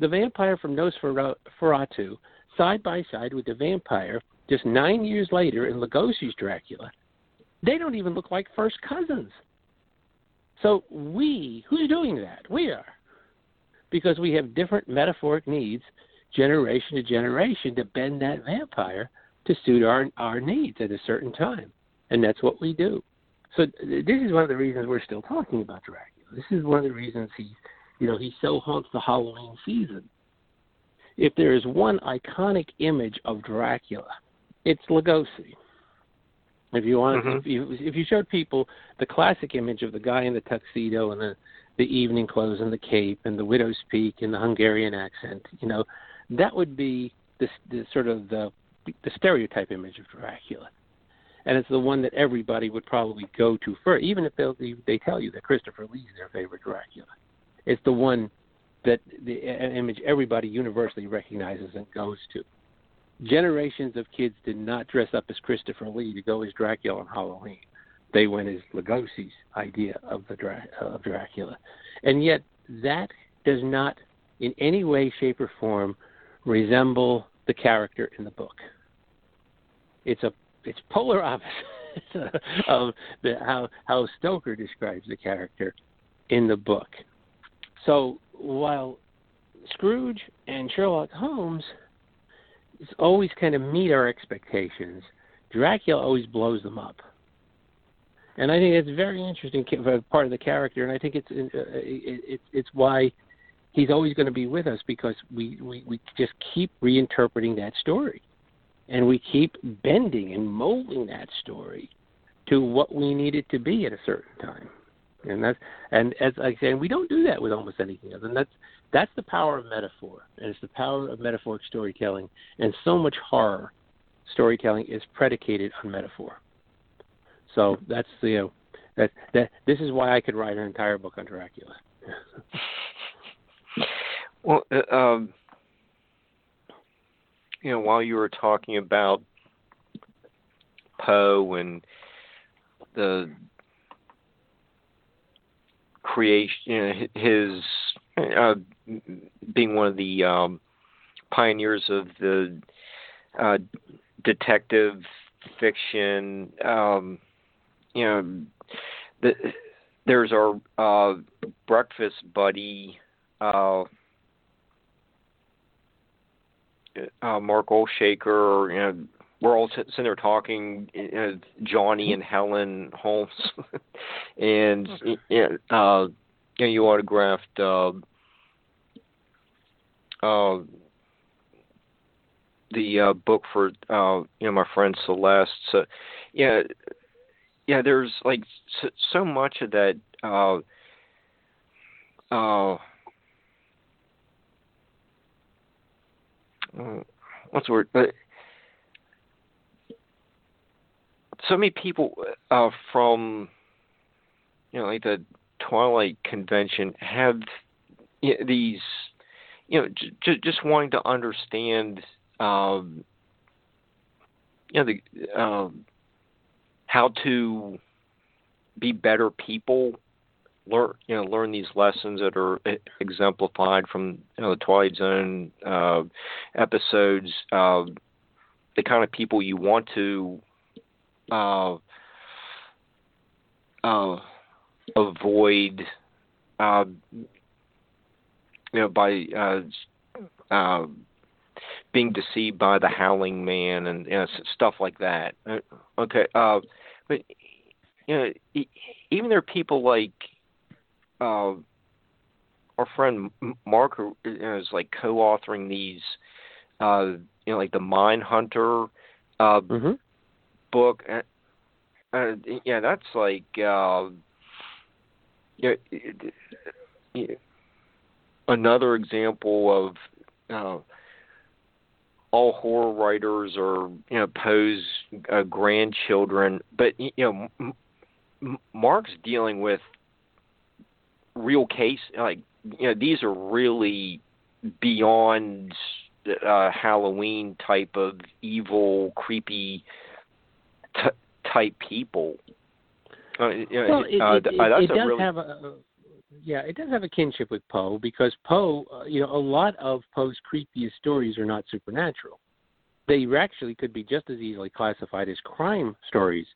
the vampire from Nosferatu side by side with the vampire just nine years later in Lugosi's Dracula. They don't even look like first cousins. So we, who's doing that? We are. Because we have different metaphoric needs generation to generation to bend that vampire to suit our our needs at a certain time. And that's what we do. So this is one of the reasons we're still talking about Dracula. This is one of the reasons he, you know, he so haunts the Halloween season. If there is one iconic image of Dracula, it's Lugosi. If you want, Mhm. if you if you showed people the classic image of the guy in the tuxedo and the the evening clothes and the cape and the widow's peak and the Hungarian accent, you know, that would be the, the sort of the the stereotype image of Dracula and it's the one that everybody would probably go to first, even if they they tell you that Christopher Lee is their favorite Dracula. It's the one that the image everybody universally recognizes and goes to. Generations of kids did not dress up as Christopher Lee to go as Dracula on Halloween. They went as Lugosi's idea of the Dra- of Dracula, and yet that does not, in any way, shape, or form, resemble the character in the book. It's a it's polar opposite of the, how how Stoker describes the character in the book. So while Scrooge and Sherlock Holmes always kind of meet our expectations, Dracula always blows them up. And I think it's very interesting ca- part of the character, and I think it's uh, it, it, it's why he's always going to be with us because we, we, we just keep reinterpreting that story and we keep bending and molding that story to what we need it to be at a certain time. And that's and as I say, we don't do that with almost anything else. And that's that's the power of metaphor, and it's the power of metaphoric storytelling. And so much horror storytelling is predicated on metaphor. So that's you know, that that this is why I could write an entire book on Dracula. Well, uh, um, you know, while you were talking about Poe and the creation, you know, his uh, being one of the um, pioneers of the uh, detective fiction, um, you know, the, there's our uh, breakfast buddy. Uh, uh, Mark Olshaker, you know, we're all sitting there talking, you know, Johnny and Helen Holmes, and you know, uh, you, you autographed uh, uh, the uh, book for uh, you know my friend Celeste. So, yeah, yeah, there's like so, so much of that. Uh, uh, uh what's the word? But so many people uh, from you know like the Twilight Convention have you know, these you know j- j- just wanting to understand um, you know the um, how to be better people learn you know learn these lessons that are exemplified from you know, the Twilight Zone uh, episodes. Uh, the kind of people you want to uh, uh, avoid, uh, you know, by uh, uh, being deceived by the Howling Man and you know, stuff like that. Uh, okay, uh, but you know, even there are people like uh, our friend Mark who is like co-authoring these, uh, you know, like the Mind Hunter uh, mm-hmm. Book. and, uh, yeah, that's like, uh, yeah, another example of uh, all horror writers are you know Poe's uh, grandchildren, but you know M- Mark's dealing with real case like you know these are really beyond uh, Halloween type of evil, creepy t- type people. Uh, well, it, uh, it, it, it does really... have a yeah, it does have a kinship with Poe because Poe, uh, you know, a lot of Poe's creepiest stories are not supernatural. They actually could be just as easily classified as crime stories.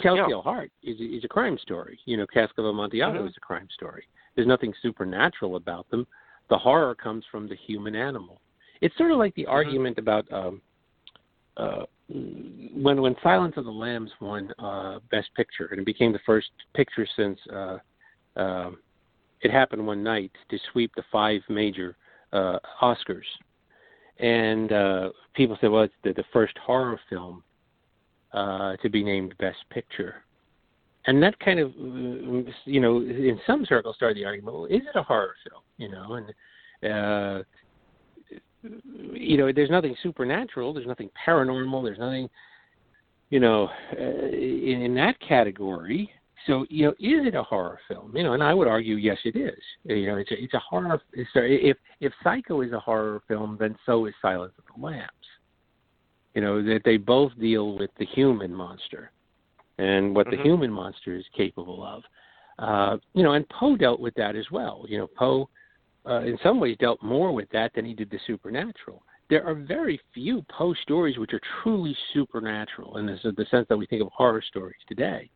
Telltale yeah. Heart is, is a crime story. You know, Cask of Amontillado mm-hmm. is a crime story. There's nothing supernatural about them. The horror comes from the human animal. It's sort of like the mm-hmm. argument about um, uh, when when Silence of the Lambs won uh, Best Picture, and it became the first picture since uh, uh, it happened one night to sweep the five major uh, Oscars. And uh, people said, well, it's the, the first horror film uh, to be named Best Picture. And that kind of, you know, in some circles started the argument, well, is it a horror film? You know, and, uh, you know, there's nothing supernatural, there's nothing paranormal, there's nothing, you know, uh, in, in that category. So you know, is it a horror film? You know, and I would argue yes, it is. You know, it's a, it's a horror. Sorry, if if Psycho is a horror film, then so is Silence of the Lambs. You know that they both deal with the human monster and what mm-hmm. the human monster is capable of. Uh, you know, and Poe dealt with that as well. You know, Poe, uh, in some ways, dealt more with that than he did the supernatural. There are very few Poe stories which are truly supernatural in the, the sense that we think of horror stories today.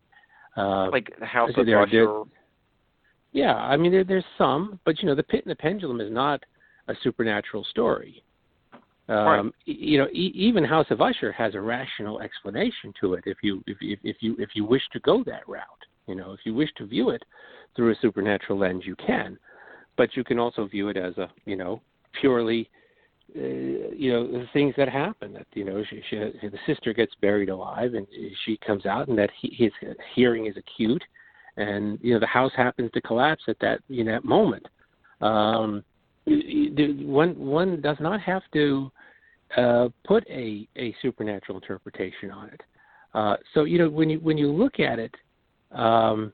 Uh, like House of Usher. Yeah, I mean there, there's some, but you know, the Pit and the Pendulum is not a supernatural story. Um, right. You know, e- even House of Usher has a rational explanation to it. If you if, if if you if you wish to go that route, you know, if you wish to view it through a supernatural lens, you can. But you can also view it as a you know purely uh, you know the things that happen that you know she, she, the sister gets buried alive and she comes out and that he, his hearing is acute and you know the house happens to collapse at that know that moment. Um one one does not have to uh put a a supernatural interpretation on it. Uh so you know when you when you look at it um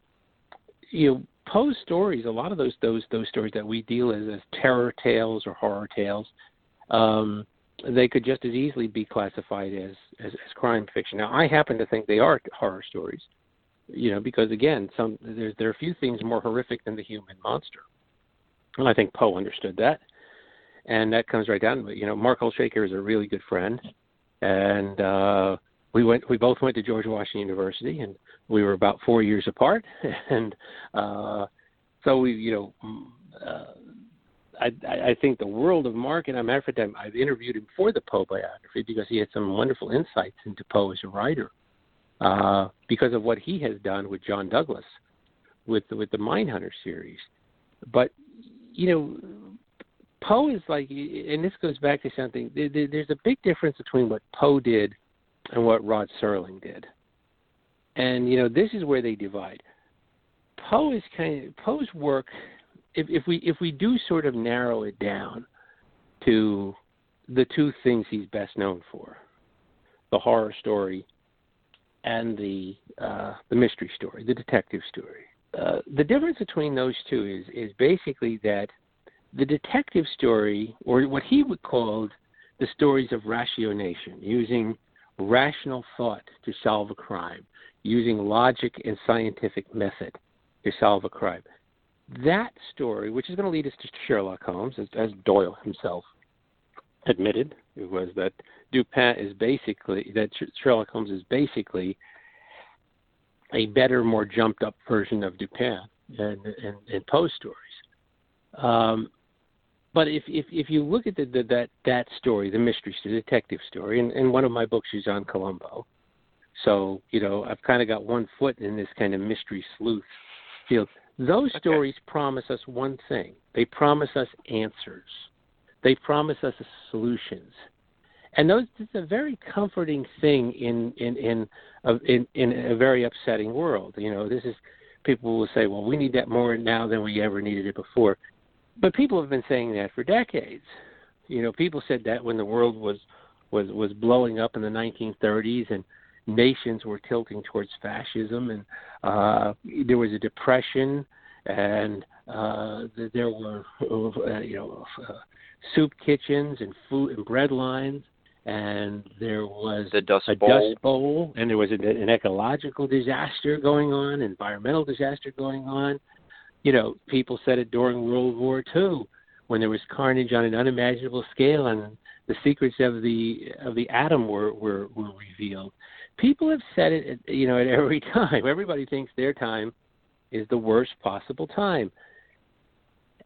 you know Poe's stories, a lot of those those those stories that we deal as as terror tales or horror tales, um, they could just as easily be classified as, as, as crime fiction. Now, I happen to think they are horror stories, you know, because again, some there there are a few things more horrific than the human monster, and I think Poe understood that, and that comes right down it. You know, Mark Olshaker is a really good friend, and uh, we went we both went to George Washington University, and we were about four years apart, and uh, so we you know. Uh, I, I think the world of Mark, and I'm matter of fact, I've interviewed him for the Poe biography because he had some wonderful insights into Poe as a writer, uh, because of what he has done with John Douglas, with with the Mindhunter series. But you know, Poe is like, and this goes back to something. There's a big difference between what Poe did and what Rod Serling did. And you know, this is where they divide. Poe is kind of Poe's work. If, if we if we do sort of narrow it down to the two things he's best known for, the horror story and the uh, the mystery story, the detective story. Uh, the difference between those two is is basically that the detective story, or what he would call the stories of ratiocination, using rational thought to solve a crime, using logic and scientific method to solve a crime. That story, which is going to lead us to Sherlock Holmes, as, as Doyle himself admitted, it was that Dupin is basically that Sherlock Holmes is basically a better, more jumped up version of Dupin and and, and Poe stories. Um, but if, if if you look at the, the, that that story, the mystery, the detective story, and, and one of my books is on Columbo, so you know I've kind of got one foot in this kind of mystery sleuth field. Those okay. stories promise us one thing: they promise us answers. They promise us solutions, and those it's a very comforting thing in in in a, in in a very upsetting world. You know, this is people will say, "Well, we need that more now than we ever needed it before." But people have been saying that for decades. You know, people said that when the world was was was blowing up in the 1930s and nations were tilting towards fascism and uh, there was a depression and uh, there were uh, you know uh, soup kitchens and food and bread lines and there was the dust a bowl. dust bowl and there was an, an ecological disaster going on environmental disaster going on you know, people said it during World War II when there was carnage on an unimaginable scale and the secrets of the of the atom were were, were revealed. People have said it, you know, at every time. Everybody thinks their time is the worst possible time.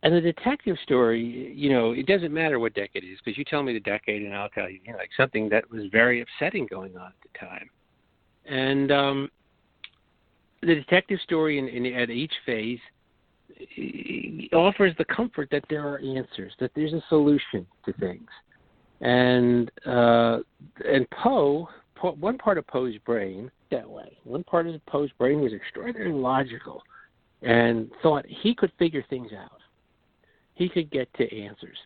And the detective story, you know, it doesn't matter what decade it is because you tell me the decade and I'll tell you, you know, like something that was very upsetting going on at the time. And um, the detective story in, in, at each phase offers the comfort that there are answers, that there's a solution to things. And uh, and Poe, one part of Poe's brain that way. One part of Poe's brain was extraordinarily logical, and thought he could figure things out. He could get to answers.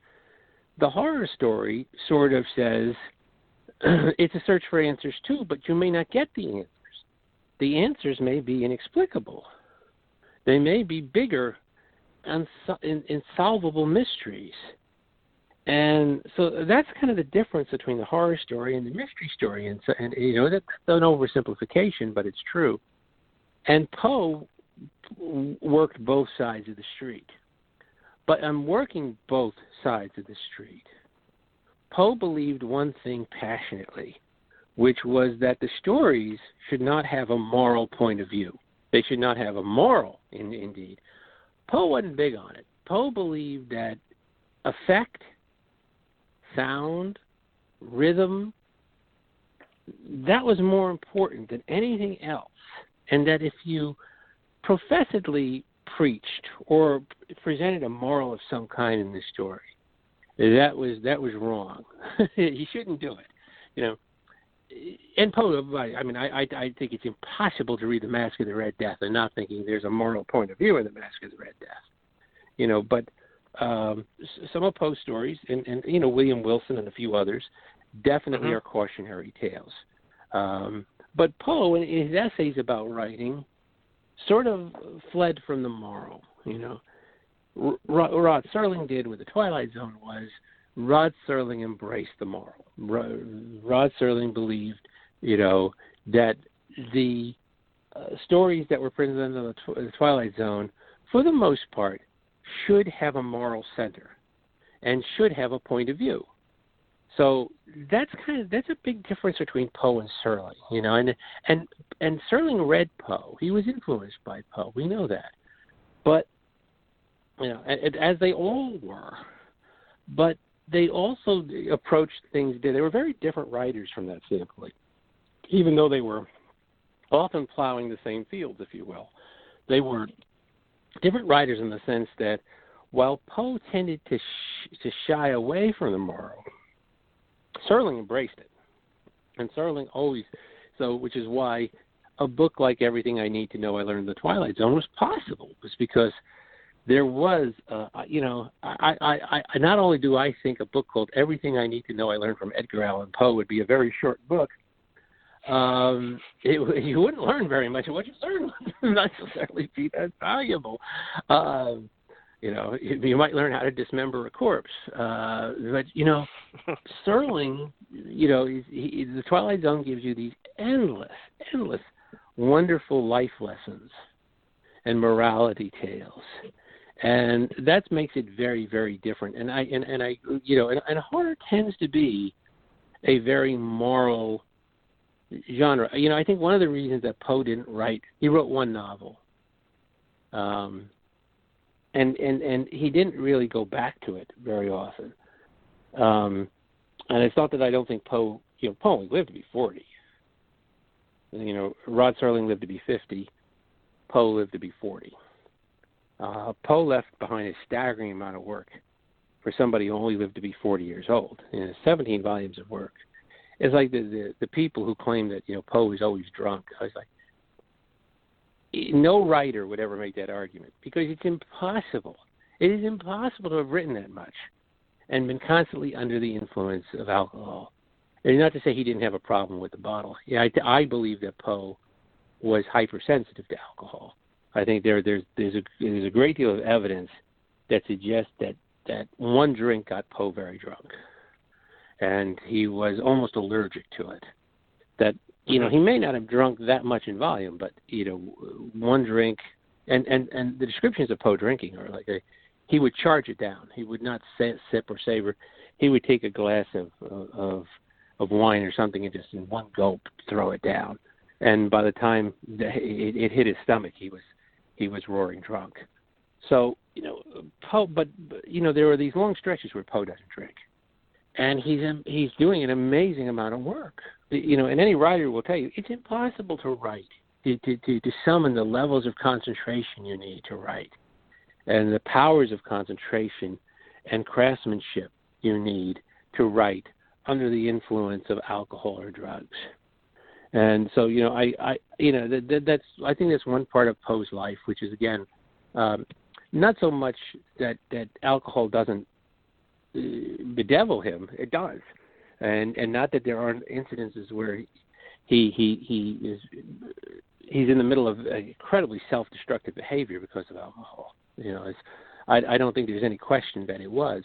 The horror story sort of says it's a search for answers too, but you may not get the answers. The answers may be inexplicable they may be bigger, and insolvable mysteries. And so that's kind of the difference between the horror story and the mystery story. And, so, and you know, that's an oversimplification, but it's true. And Poe worked both sides of the street. But I'm working both sides of the street. Poe believed one thing passionately, which was that the stories should not have a moral point of view. They should not have a moral, in, indeed. Poe wasn't big on it. Poe believed that effect, sound, rhythm, that was more important than anything else. And that if you professedly preached or presented a moral of some kind in the story, that was that was wrong. you shouldn't do it. You know, and Poe, I mean, I, I I think it's impossible to read the Mask of the Red Death and not thinking there's a moral point of view in the Mask of the Red Death, you know. But um, some of Poe's stories, and, and you know, William Wilson and a few others, definitely mm-hmm. are cautionary tales. Um, but Poe, in his essays about writing, sort of fled from the moral. You know, Rod, Rod Serling did with the Twilight Zone was Rod Serling embraced the moral. Rod Serling believed, you know, that the uh, stories that were presented in the, tw- the Twilight Zone, for the most part, should have a moral center and should have a point of view. So that's kind of that's a big difference between Poe and Serling, you know. And and and Serling read Poe; he was influenced by Poe. We know that, but you know, as they all were. But they also approached things. They were very different writers from that standpoint, even though they were often plowing the same fields, if you will. They were different writers in the sense that while Poe tended to sh- to shy away from the moral, Serling embraced it, and Serling always so, which is why a book like Everything I Need to Know I Learned in the Twilight Zone was possible was because there was, uh, you know, I, I, I not only do I think a book called Everything I Need to Know I Learned from Edgar Allan Poe would be a very short book, um, it, you wouldn't learn very much. What you learn would not necessarily be that valuable. Um, you know, you might learn how to dismember a corpse. Uh, but you know, Serling, you know, he, he, the Twilight Zone gives you these endless, endless, wonderful life lessons and morality tales, and that makes it very, very different. And I and, and I, you know, and, and horror tends to be a very moral genre. You know, I think one of the reasons that Poe didn't write, he wrote one novel. Um, and and and he didn't really go back to it very often. Um, and it's not that I don't think Poe, you know, Poe lived to be forty. You know, Rod Serling lived to be fifty. Poe lived to be forty. Uh, Poe left behind a staggering amount of work for somebody who only lived to be 40 years old. In 17 volumes of work. It's like the, the the people who claim that you know Poe was always drunk. I was like, no writer would ever make that argument because it's impossible. It is impossible to have written that much and been constantly under the influence of alcohol. And not to say he didn't have a problem with the bottle. Yeah, I, I believe that Poe was hypersensitive to alcohol. I think there there's there's a there's a great deal of evidence that suggests that that one drink got Poe very drunk, and he was almost allergic to it. That you know, he may not have drunk that much in volume, but you know, one drink, and and and the descriptions of Poe drinking are like a, he would charge it down. He would not sip or savor. He would take a glass of of of wine or something and just in one gulp throw it down. And by the time it, it hit his stomach, he was he was roaring drunk. So you know, Poe, but, but you know, there are these long stretches where Poe doesn't drink, and he's he's doing an amazing amount of work you know, and any writer will tell you it's impossible to write to, to, to, to summon the levels of concentration you need to write and the powers of concentration and craftsmanship you need to write under the influence of alcohol or drugs. And so, you know, I, I you know, that, that, that's I think that's one part of Poe's life, which is again, um, not so much that that alcohol doesn't uh, bedevil him; it does and and not that there aren't incidences where he he he is he's in the middle of incredibly self-destructive behavior because of alcohol. You know, it's, I I don't think there's any question that it was,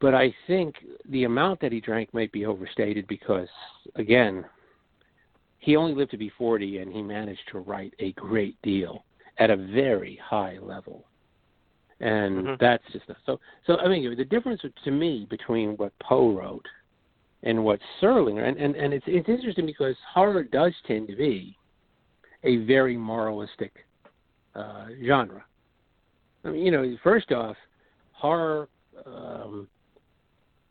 but I think the amount that he drank might be overstated because again, he only lived to be 40 and he managed to write a great deal at a very high level and mm-hmm. that's just not, so. So I mean, the difference to me between what Poe wrote and what Serling and, and, and it's it's interesting because horror does tend to be a very moralistic uh, genre. I mean, you know, first off, horror um,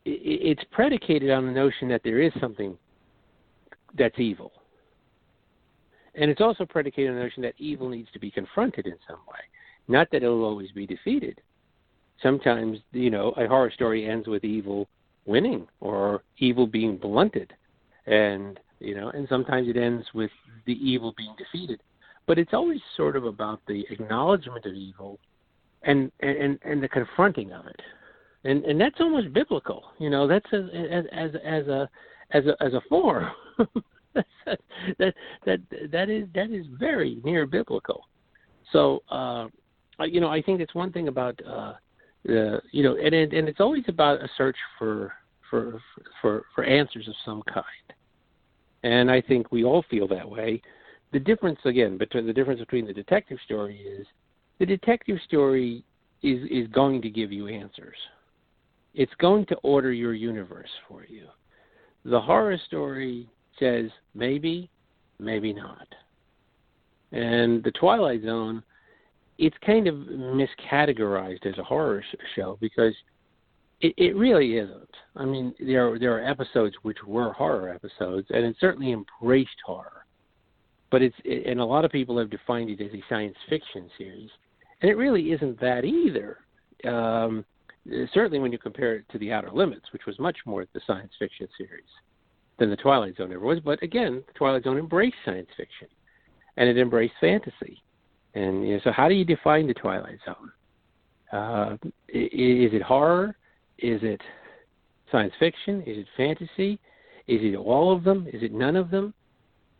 it, it's predicated on the notion that there is something that's evil, and it's also predicated on the notion that evil needs to be confronted in some way. Not that it'll always be defeated. Sometimes, you know, a horror story ends with evil winning or evil being blunted and you know and sometimes it ends with the evil being defeated but it's always sort of about the acknowledgement of evil and and and the confronting of it and and that's almost biblical you know that's as as as a as a as a form that that that is that is very near biblical so uh you know i think it's one thing about uh uh, you know, and, and and it's always about a search for for for for answers of some kind. And I think we all feel that way. The difference again between the difference between the detective story is the detective story is is going to give you answers. It's going to order your universe for you. The horror story says maybe, maybe not. And the Twilight Zone it's kind of miscategorized as a horror show because it, it really isn't. I mean, there are, there are episodes which were horror episodes, and it certainly embraced horror. But it's it, and a lot of people have defined it as a science fiction series, and it really isn't that either. Um, certainly, when you compare it to The Outer Limits, which was much more the science fiction series than the Twilight Zone ever was. But again, the Twilight Zone embraced science fiction. and it embraced fantasy. And you know, so, how do you define the Twilight Zone? Uh, is it horror? Is it science fiction? Is it fantasy? Is it all of them? Is it none of them?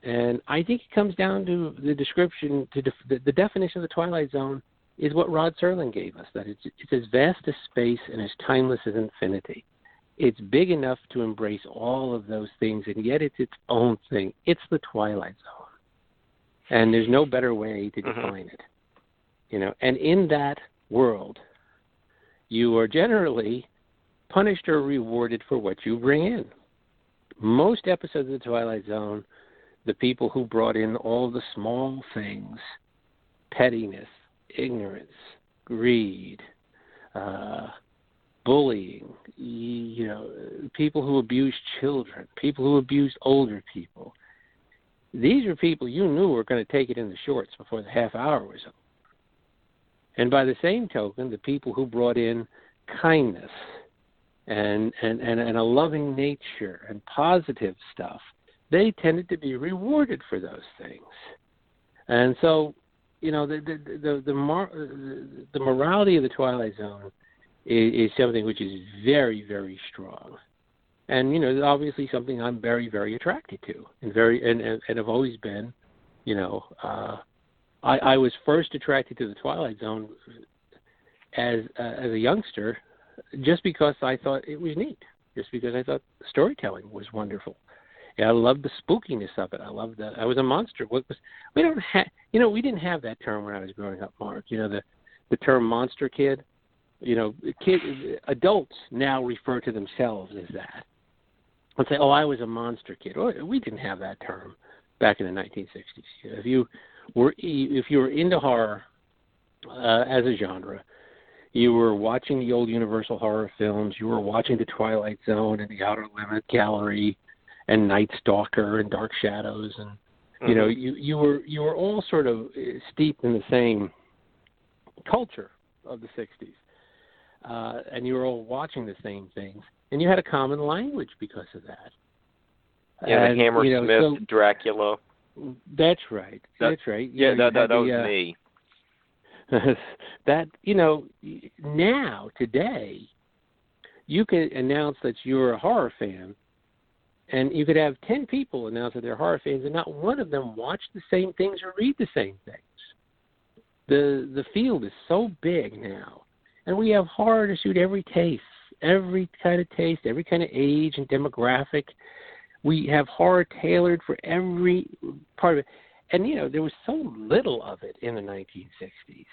And I think it comes down to the description, to def- the, the definition of the Twilight Zone is what Rod Serling gave us that it's, it's as vast as space and as timeless as infinity. It's big enough to embrace all of those things, and yet it's its own thing. It's the Twilight Zone. And there's no better way to Mm-hmm. define it. You know, and in that world, you are generally punished or rewarded for what you bring in. Most episodes of the Twilight Zone, the people who brought in all the small things, pettiness, ignorance, greed, uh, bullying, you know, people who abuse children, people who abuse older people. These are people you knew were going to take it in the shorts before the half hour was up. And by the same token, the people who brought in kindness and, and, and, and a loving nature and positive stuff, they tended to be rewarded for those things. And so, you know, the the the the, mor- the morality of the Twilight Zone is, is something which is very very strong, and you know, obviously something I'm very very attracted to, and very and and, and have always been, you know, uh, I I was first attracted to the Twilight Zone as uh, as a youngster, just because I thought it was neat, just because I thought storytelling was wonderful. Yeah, I loved the spookiness of it. I loved that. I was a monster. What was we don't have? You know, we didn't have that term when I was growing up, Mark. You know, the the term monster kid. You know, kid adults now refer to themselves as that. And say, "Oh, I was a monster kid." Oh, we didn't have that term back in the 1960s. If you were if you were into horror uh, as a genre, you were watching the old Universal horror films. You were watching The Twilight Zone and The Outer Limit Gallery and Night Stalker and Dark Shadows and you know Mm-hmm. you you were you were all sort of uh, steeped in the same culture of the 60s. Uh, and you were all watching the same things and you had a common language because of that. Yeah, and, the Hammersmith, you know, Dracula. so that's right. That- that's right. You Yeah, know, that that, that was uh, me. that you know now today you can announce that you're a horror fan and you could have 10 people announce that they're horror fans and not one of them watch the same things or read the same things the the field is so big now and we have horror to suit every taste every kind of taste every kind of age and demographic. We have horror tailored for every part of it. And you know there was so little of it in the 1960s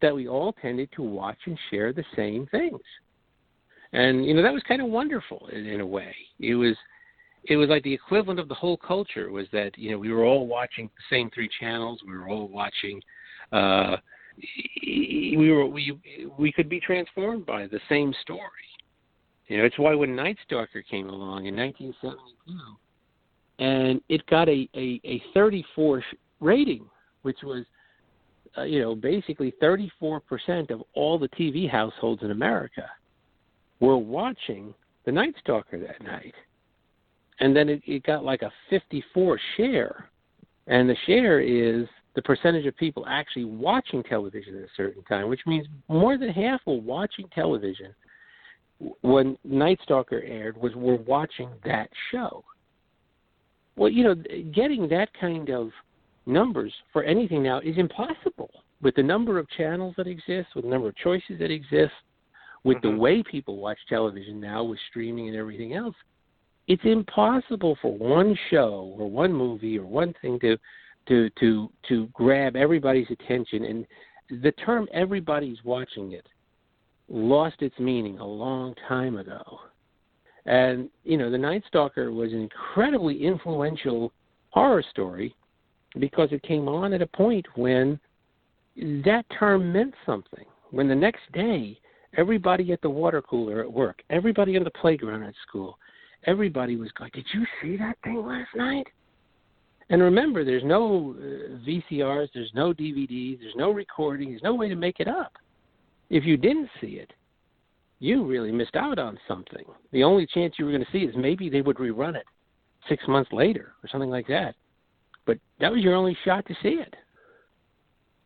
that we all tended to watch and share the same things. And you know that was kind of wonderful in, in a way. It was it was like the equivalent of the whole culture was that you know we were all watching the same three channels. We were all watching uh we were we we could be transformed by the same story you know it's why when night stalker came along in 1972 and it got a a, a 34 rating which was uh, you know basically 34% of all the TV households in America were watching the Night Stalker that night. And then it, it got like a 54 share. And the share is the percentage of people actually watching television at a certain time, which means more than half were watching television when Night Stalker aired was were watching that show. Well, you know, getting that kind of numbers for anything now is impossible with the number of channels that exist, with the number of choices that exist, with Mhm. the way people watch television now with streaming and everything else. It's impossible for one show or one movie or one thing to to to to grab everybody's attention and the term everybody's watching it lost its meaning a long time ago. And you know, The Night Stalker was an incredibly influential horror story because it came on at a point when that term meant something. When the next day, everybody at the water cooler at work, everybody on the playground at school, everybody was going, "Did you see that thing last night?" And remember, there's no uh, VCRs, there's no DVDs, there's no recording, there's no way to make it up. If you didn't see it, you really missed out on something. The only chance you were going to see is maybe they would rerun it six months later or something like that. but that was your only shot to see it.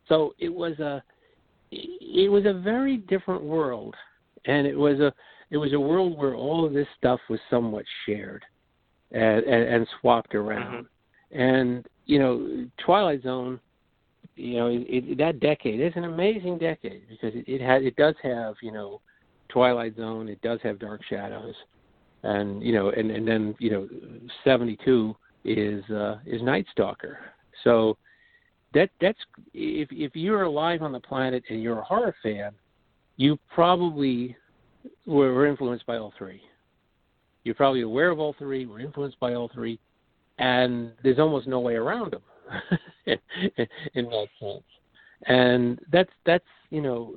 So it was a it was a very different world, and it was a it was a world where all of this stuff was somewhat shared and, and, and swapped around. Mm-hmm. And you know, Twilight Zone, you know, it, it, that decade is an amazing decade because it, it has it does have you know Twilight Zone, it does have Dark Shadows, and you know, and and then you know, seventy two is uh, is Night Stalker. So that that's if if you're alive on the planet and you're a horror fan, you probably were, were influenced by all three. You're probably aware of all three. Were influenced by all three, and there's almost no way around them in, in that sense. And that's that's you know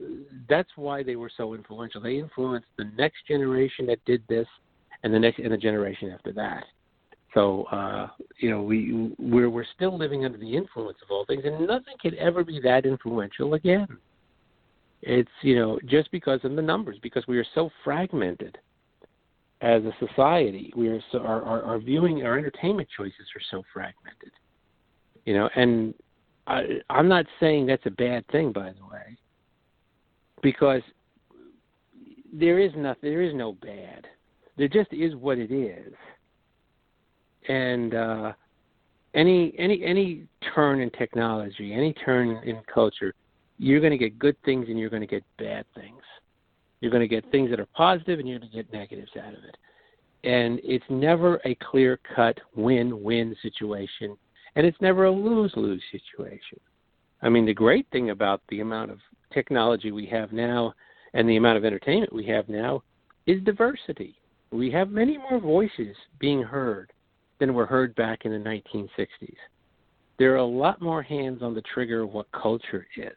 that's why they were so influential. They influenced the next generation that did this, and the next and the generation after that. So uh, you know we we're we're still living under the influence of all things, and nothing can ever be that influential again. It's you know just because of the numbers, because we are so fragmented as a society. We are so our, our, our viewing our entertainment choices are so fragmented. You know, and I, I'm not saying that's a bad thing, by the way, because there is nothing. There is no bad. There just is what it is and uh, any any any turn in technology, any turn in culture, you're going to get good things and you're going to get bad things. You're going to get things that are positive and you're going to get negatives out of it. And it's never a clear cut win win situation, and it's never a lose lose situation. I mean, the great thing about the amount of technology we have now and the amount of entertainment we have now is diversity. We have many more voices being heard than were heard back in the 1960s. There are a lot more hands on the trigger of what culture is.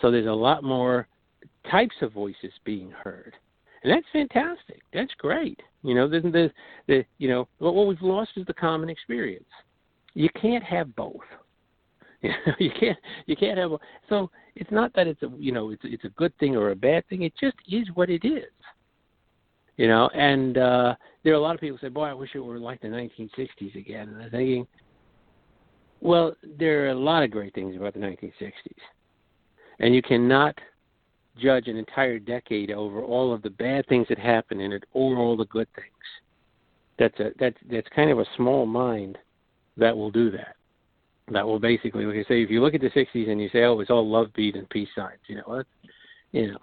So there's a lot more types of voices being heard. And that's fantastic. That's great. You know, the, the, the you know, what, what we've lost is the common experience. You can't have both. you can't you can't have so it's not that it's a you know it's it's a good thing or a bad thing it just is what it is you know and uh there are a lot of people who say boy i wish it were like the 1960s again and i'm thinking well there are a lot of great things about the 1960s and you cannot judge an entire decade over all of the bad things that happened in it or all the good things that's a that's that's kind of a small mind that will do that that will basically like i say if you look at the 60s and you say oh it's all love beat and peace signs you know you know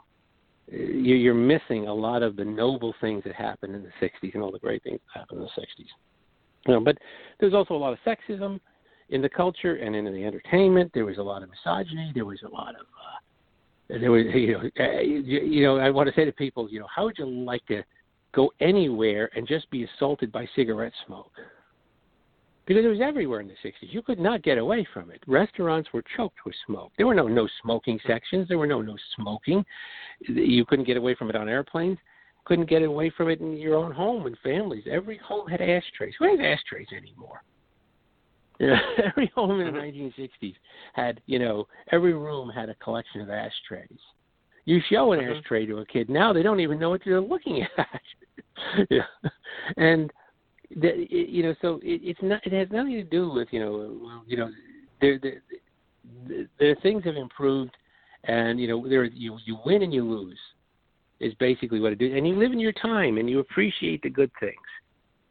you're missing a lot of the noble things that happened in the 60s and all the great things that happened in the 60s. You know, but there's also a lot of sexism in the culture and in the entertainment. There was a lot of misogyny. There was a lot of uh, there was you know uh, you, know I want to say to people you know how would you like to go anywhere and just be assaulted by cigarette smoke? because it was everywhere in the 60s. You could not get away from it. Restaurants were choked with smoke. There were no no smoking sections. There were no no smoking. You couldn't get away from it on airplanes. Couldn't get away from it in your own home and families. Every home had ashtrays. Who has ashtrays anymore? You know, every home in the 1960s mm-hmm. had, you know, every room had a collection of ashtrays. You show an mm-hmm. ashtray to a kid now, they don't even know what they're looking at. yeah, and that you know, so it, it's not. It has nothing to do with you know, you know, there there, there things have improved, and you know, there you you win and you lose, is basically what it is, and you live in your time and you appreciate the good things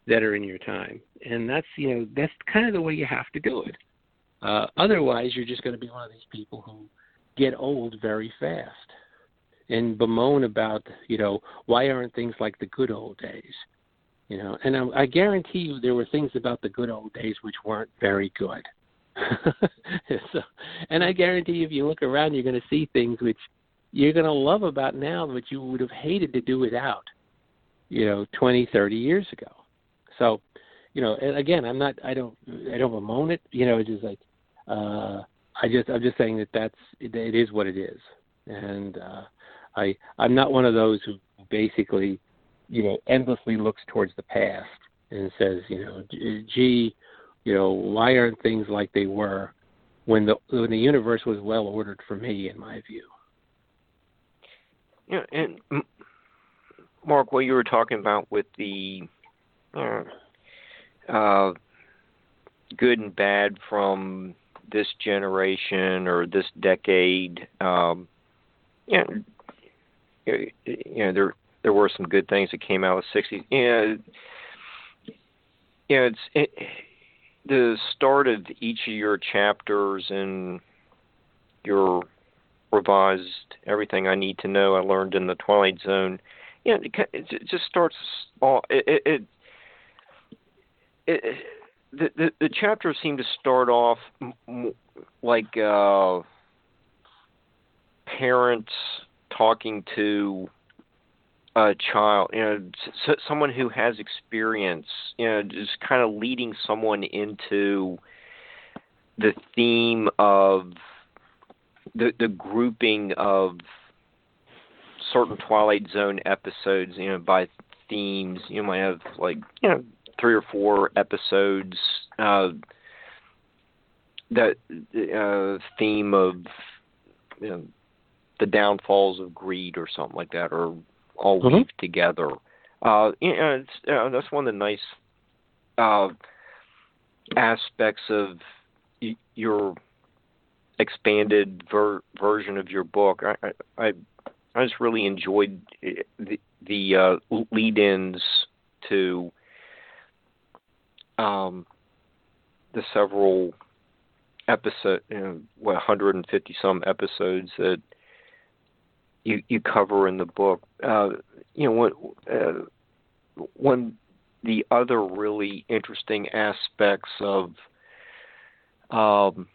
that are in your time, and that's you know that's kind of the way you have to do it. Uh, otherwise, you're just going to be one of these people who get old very fast and bemoan about you know why aren't things like the good old days you know, and I, I guarantee you there were things about the good old days which weren't very good. so, and I guarantee you, if you look around, you're going to see things which you're going to love about now, which you would have hated to do without, you know, 20, 30 years ago. So, you know, and again, I'm not, I don't, I don't bemoan it. You know, it's just like, uh, I just, I'm just saying that that's, it, it is what it is, and uh, I, I'm not one of those who basically you know, endlessly looks towards the past and says, you know, gee, you know, why aren't things like they were when the when the universe was well ordered for me, in my view. Yeah, and Mark, what you were talking about with the uh, uh, good and bad from this generation or this decade. Um, yeah, you know, there there were some good things that came out of the '60s. Yeah, yeah, it's it, the start of each of your chapters and your revised everything I need to know I learned in the Twilight Zone. Yeah, it, it just starts all it, it, it, the, the the chapters seem to start off m- like uh, parents talking to a child, you know, s- someone who has experience, you know, just kind of leading someone into the theme of the the grouping of certain Twilight Zone episodes, you know, by themes. You might have like you know three or four episodes uh, that uh, theme of you know, the downfalls of greed or something like that, or all mm-hmm. weaved together. Uh, you know, you know, that's one of the nice uh, aspects of y- your expanded ver- version of your book. I, I I just really enjoyed eh, the the uh, lead-ins to um, the several episode, you know, what 150 some episodes that you you cover in the book. Uh, you know, what uh, one the other really interesting aspects of um,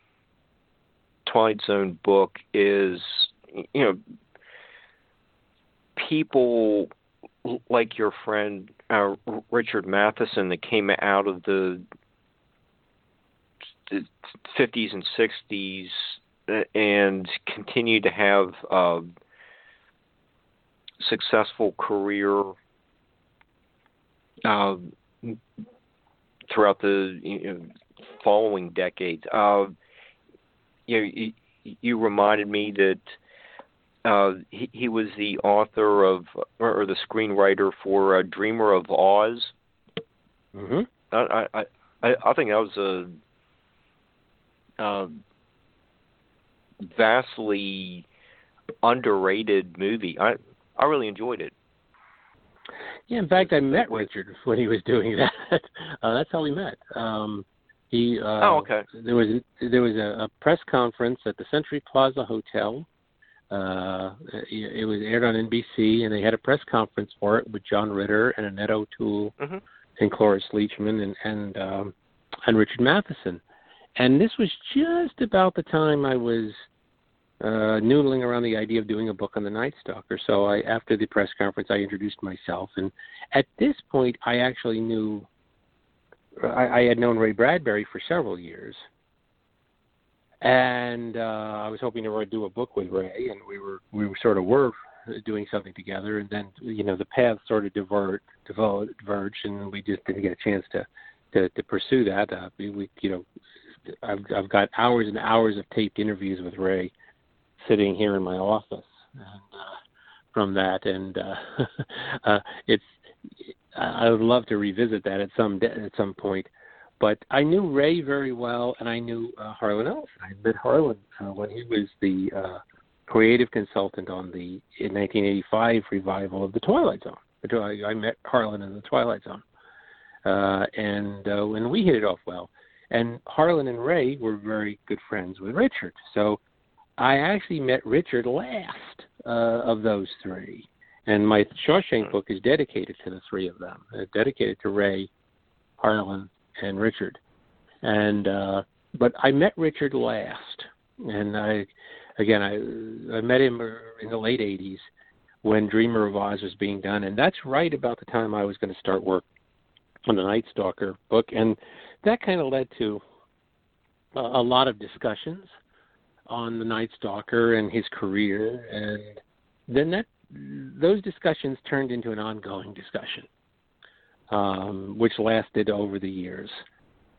Twilight Zone book is you know people like your friend uh, Richard Matheson that came out of the, the 50s and 60s uh, and continued to have a successful career uh, throughout the you know, following decades. Uh, you, know, you, you reminded me that uh, he, he was the author of or, or the screenwriter for uh, Dreamer of Oz. Mm-hmm. I, I I I think that was a uh, vastly underrated movie. I I really enjoyed it. Yeah, in fact, I met Richard when he was doing that. uh, that's how we met. Um, he. Uh, oh, okay. There was there was a, a press conference at the Century Plaza Hotel uh, it was aired on NBC, and they had a press conference for it with John Ritter and Annette O'Toole mm-hmm. and Cloris Leachman and and um, and Richard Matheson. And this was just about the time I was uh, noodling around the idea of doing a book on the Night Stalker. So I, after the press conference, I introduced myself, and at this point, I actually knew. I, I had known Ray Bradbury for several years, and uh, I was hoping to do a book with Ray, and we were we were sort of were doing something together, and then you know the paths sort of divert, diverged, and we just didn't get a chance to to, to pursue that. Uh, we, you know I've I've got hours and hours of taped interviews with Ray sitting here in my office, and uh, from that, and uh, uh, it's I would love to revisit that at some at some point. But I knew Ray very well, and I knew uh, Harlan Ellison. I met Harlan uh, when he was the uh, creative consultant on the in 1985 revival of the Twilight Zone. I met Harlan in the Twilight Zone, uh, and uh, when we hit it off well, and Harlan and Ray were very good friends with Richard. So I actually met Richard last uh, of those three, and my Shawshank book is dedicated to the three of them, uh, dedicated to Ray, Harlan, and Richard. And uh, but I met Richard last, and I again I I met him in the late '80s when Dreamer of Oz was being done, and that's right about the time I was going to start work on the Night Stalker book, and that kind of led to a, a lot of discussions on the Night Stalker and his career, and then that those discussions turned into an ongoing discussion um, which lasted over the years.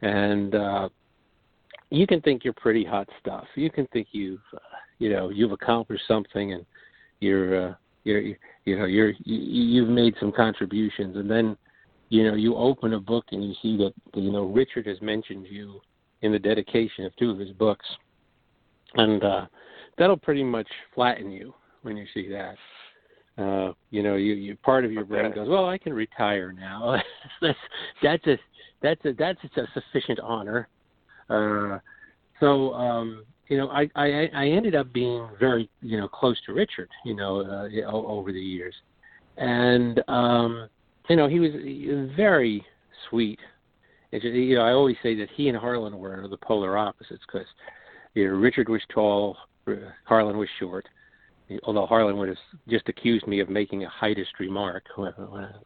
And uh, you can think you're pretty hot stuff. You can think you've, uh, you know, you've accomplished something, and you're, uh, you're, you know, you're, you, you've made some contributions, and then you know, you open a book and you see that you know Richard has mentioned you in the dedication of two of his books, and uh, that'll pretty much flatten you when you see that. Uh, you know, you, you part of your brain goes, well, I can retire now. that's that's a that's a that's a sufficient honor. Uh, so um, you know, I, I I ended up being very you know close to Richard, you know, uh, over the years, and um, you know he was very sweet. It's, you know, I always say that he and Harlan were the polar opposites because you know Richard was tall, Harlan was short. Although Harlan would have just accused me of making a heightist remark when,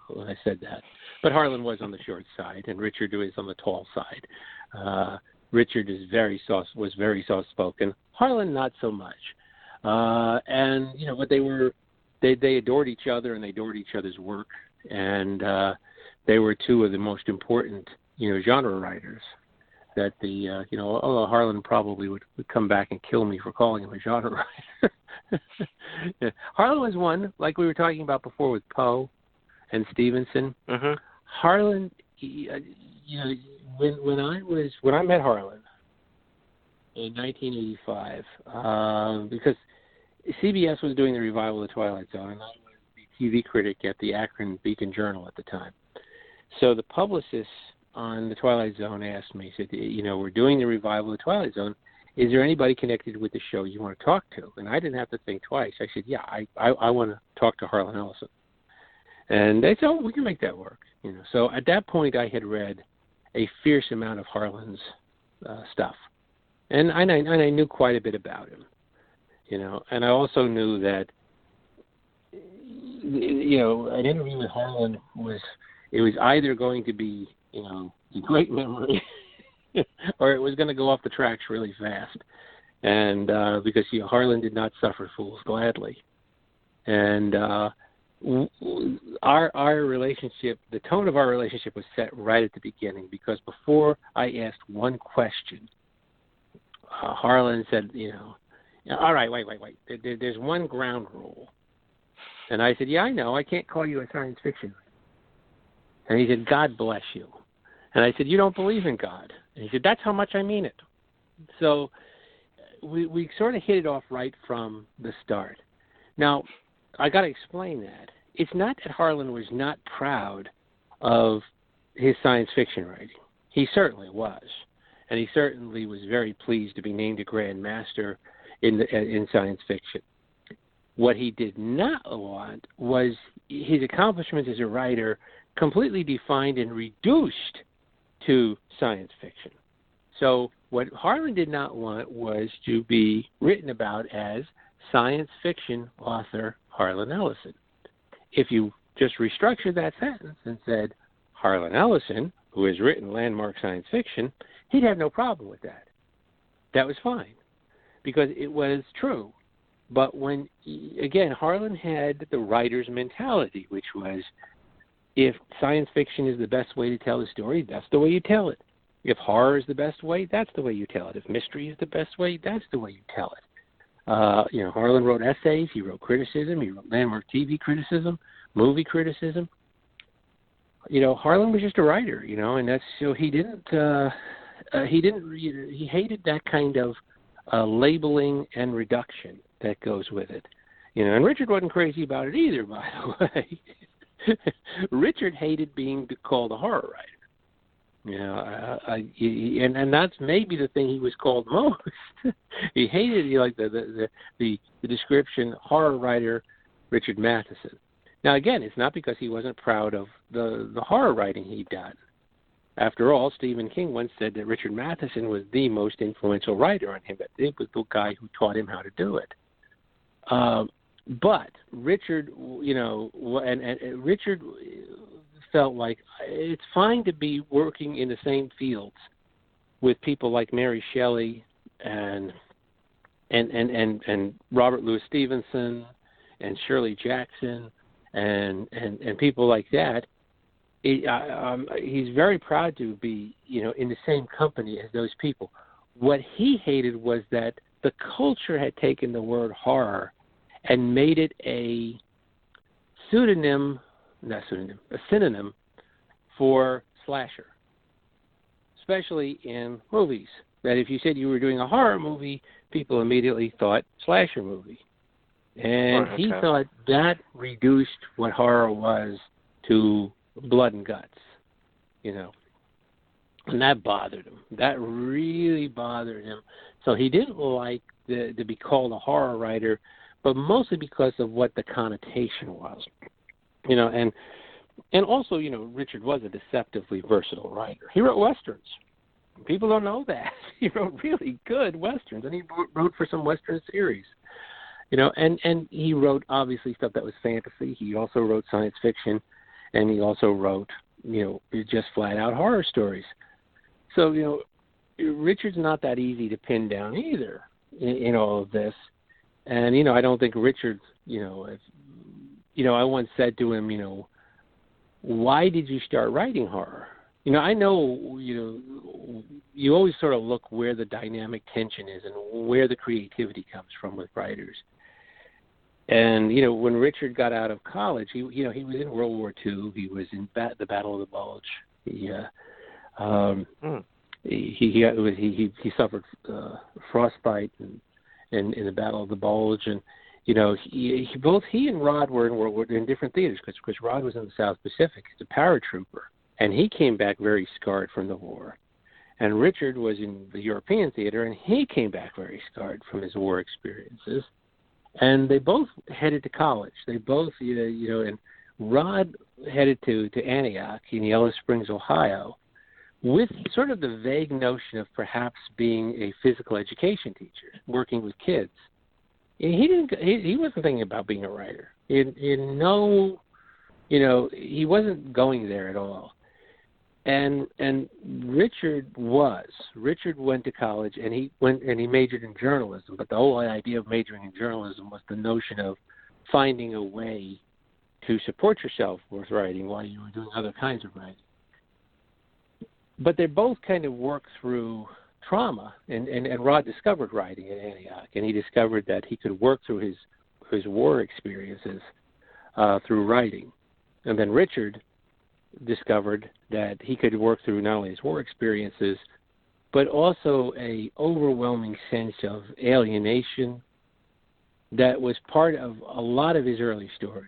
when I said that, but Harlan was on the short side and Richard was on the tall side. Uh, Richard is very soft was very soft spoken. Harlan not so much. Uh, and you know, but they were they they adored each other and they adored each other's work and uh, they were two of the most important you know genre writers that the uh, you know although Harlan probably would, would come back and kill me for calling him a genre writer. yeah. Harlan was one like we were talking about before with Poe and Stevenson. Mm-hmm. Harlan, he, uh, you know, when when I was when I met Harlan in 1985, uh, because CBS was doing the revival of the Twilight Zone, and I was the TV critic at the Akron Beacon Journal at the time. So the publicist on the Twilight Zone asked me, said, you know, we're doing the revival of the Twilight Zone. Is there anybody connected with the show you want to talk to? And I didn't have to think twice. I said, yeah, I I, I want to talk to Harlan Ellison. And they said, oh, we can make that work. You know, so at that point, I had read a fierce amount of Harlan's uh, stuff, and I, and I knew quite a bit about him, you know, and I also knew that, you know, an interview with Harlan was it was either going to be, you know, great memory, or it was going to go off the tracks really fast, and uh, because you know, Harlan did not suffer fools gladly, and uh, our our relationship, the tone of our relationship was set right at the beginning because before I asked one question, uh, Harlan said, you know, all right, wait, wait, wait. There, there's one ground rule, and I said, yeah, I know. I can't call you a science fiction. And he said, God bless you. And I said, you don't believe in God. And he said, that's how much I mean it. So uh, we we sort of hit it off right from the start. Now, I got to explain that. It's not that Harlan was not proud of his science fiction writing. He certainly was, and he certainly was very pleased to be named a Grand Master in the, uh, in science fiction. What he did not want was his accomplishments as a writer completely defined and reduced to science fiction. So what Harlan did not want was to be written about as science fiction author Harlan Ellison. If you just restructured that sentence and said Harlan Ellison, who has written landmark science fiction, he'd have no problem with that. That was fine because it was true. But when, again, Harlan had the writer's mentality, which was if science fiction is the best way to tell a story, that's the way you tell it. If horror is the best way, that's the way you tell it. If mystery is the best way, that's the way you tell it. Uh, you know, Harlan wrote essays, he wrote criticism, he wrote landmark TV criticism, movie criticism. You know, Harlan was just a writer, you know, and that's so he didn't uh, uh he didn't he hated that kind of uh labeling and reduction that goes with it. You know, and Richard wasn't crazy about it either, by the way. Richard hated being called a horror writer. You know, I, I, and and that's maybe the thing he was called most. he hated he like the, the the the description horror writer Richard Matheson. Now again, it's not because he wasn't proud of the the horror writing he'd done. After all, Stephen King once said that Richard Matheson was the most influential writer on him. That it was the guy who taught him how to do it. Um, but Richard, you know, and, and Richard felt like it's fine to be working in the same fields with people like Mary Shelley and and and and, and Robert Louis Stevenson and Shirley Jackson and and and people like that. Uh, um, he's very proud to be you know in the same company as those people. What he hated was that the culture had taken the word horror and made it a pseudonym not pseudonym, a synonym for slasher, especially in movies. That if you said you were doing a horror movie, people immediately thought slasher movie. And Right, he thought that reduced what horror was to blood and guts, you know. And that bothered him. That really bothered him. So he didn't like the, to be called a horror writer, but mostly because of what the connotation was, you know. And and also, you know, Richard was a deceptively versatile writer. He wrote westerns. People don't know that he wrote really good westerns, and he wrote- for some western series. You know, and and he wrote obviously stuff that was fantasy. He also wrote science fiction, and he also wrote you know just flat out horror stories. So you know, Richard's not that easy to pin down either in, in all of this. And you know, I don't think Richard, you know, if, you know, I once said to him, you know, why did you start writing horror? You know, I know, you know, you always sort of look where the dynamic tension is and where the creativity comes from with writers. And you know, when Richard got out of college, he you know he was in World War II. He was in the Battle of the Bulge. He uh, um, Hmm. he he he he, he suffered uh, frostbite and in, in the Battle of the Bulge, and you know he, he both he and Rod were in War in different theaters because because Rod was in the South Pacific as a paratrooper, and he came back very scarred from the war. And Richard was in the European theater, and he came back very scarred from his war experiences. And they both headed to college. They both, you know, you know, and Rod headed to to Antioch in Yellow Springs, Ohio, with sort of the vague notion of perhaps being a physical education teacher, working with kids. And he didn't. He, he wasn't thinking about being a writer. In in no, you know, he wasn't going there at all. And and Richard was. Richard went to college and he went and he majored in journalism. But the whole idea of majoring in journalism was the notion of finding a way to support yourself with writing while you were doing other kinds of writing but they both kind of work through trauma and, and, and Rod discovered writing at Antioch and he discovered that he could work through his his war experiences uh, through writing. And then Richard discovered that he could work through not only his war experiences but also a overwhelming sense of alienation that was part of a lot of his early stories.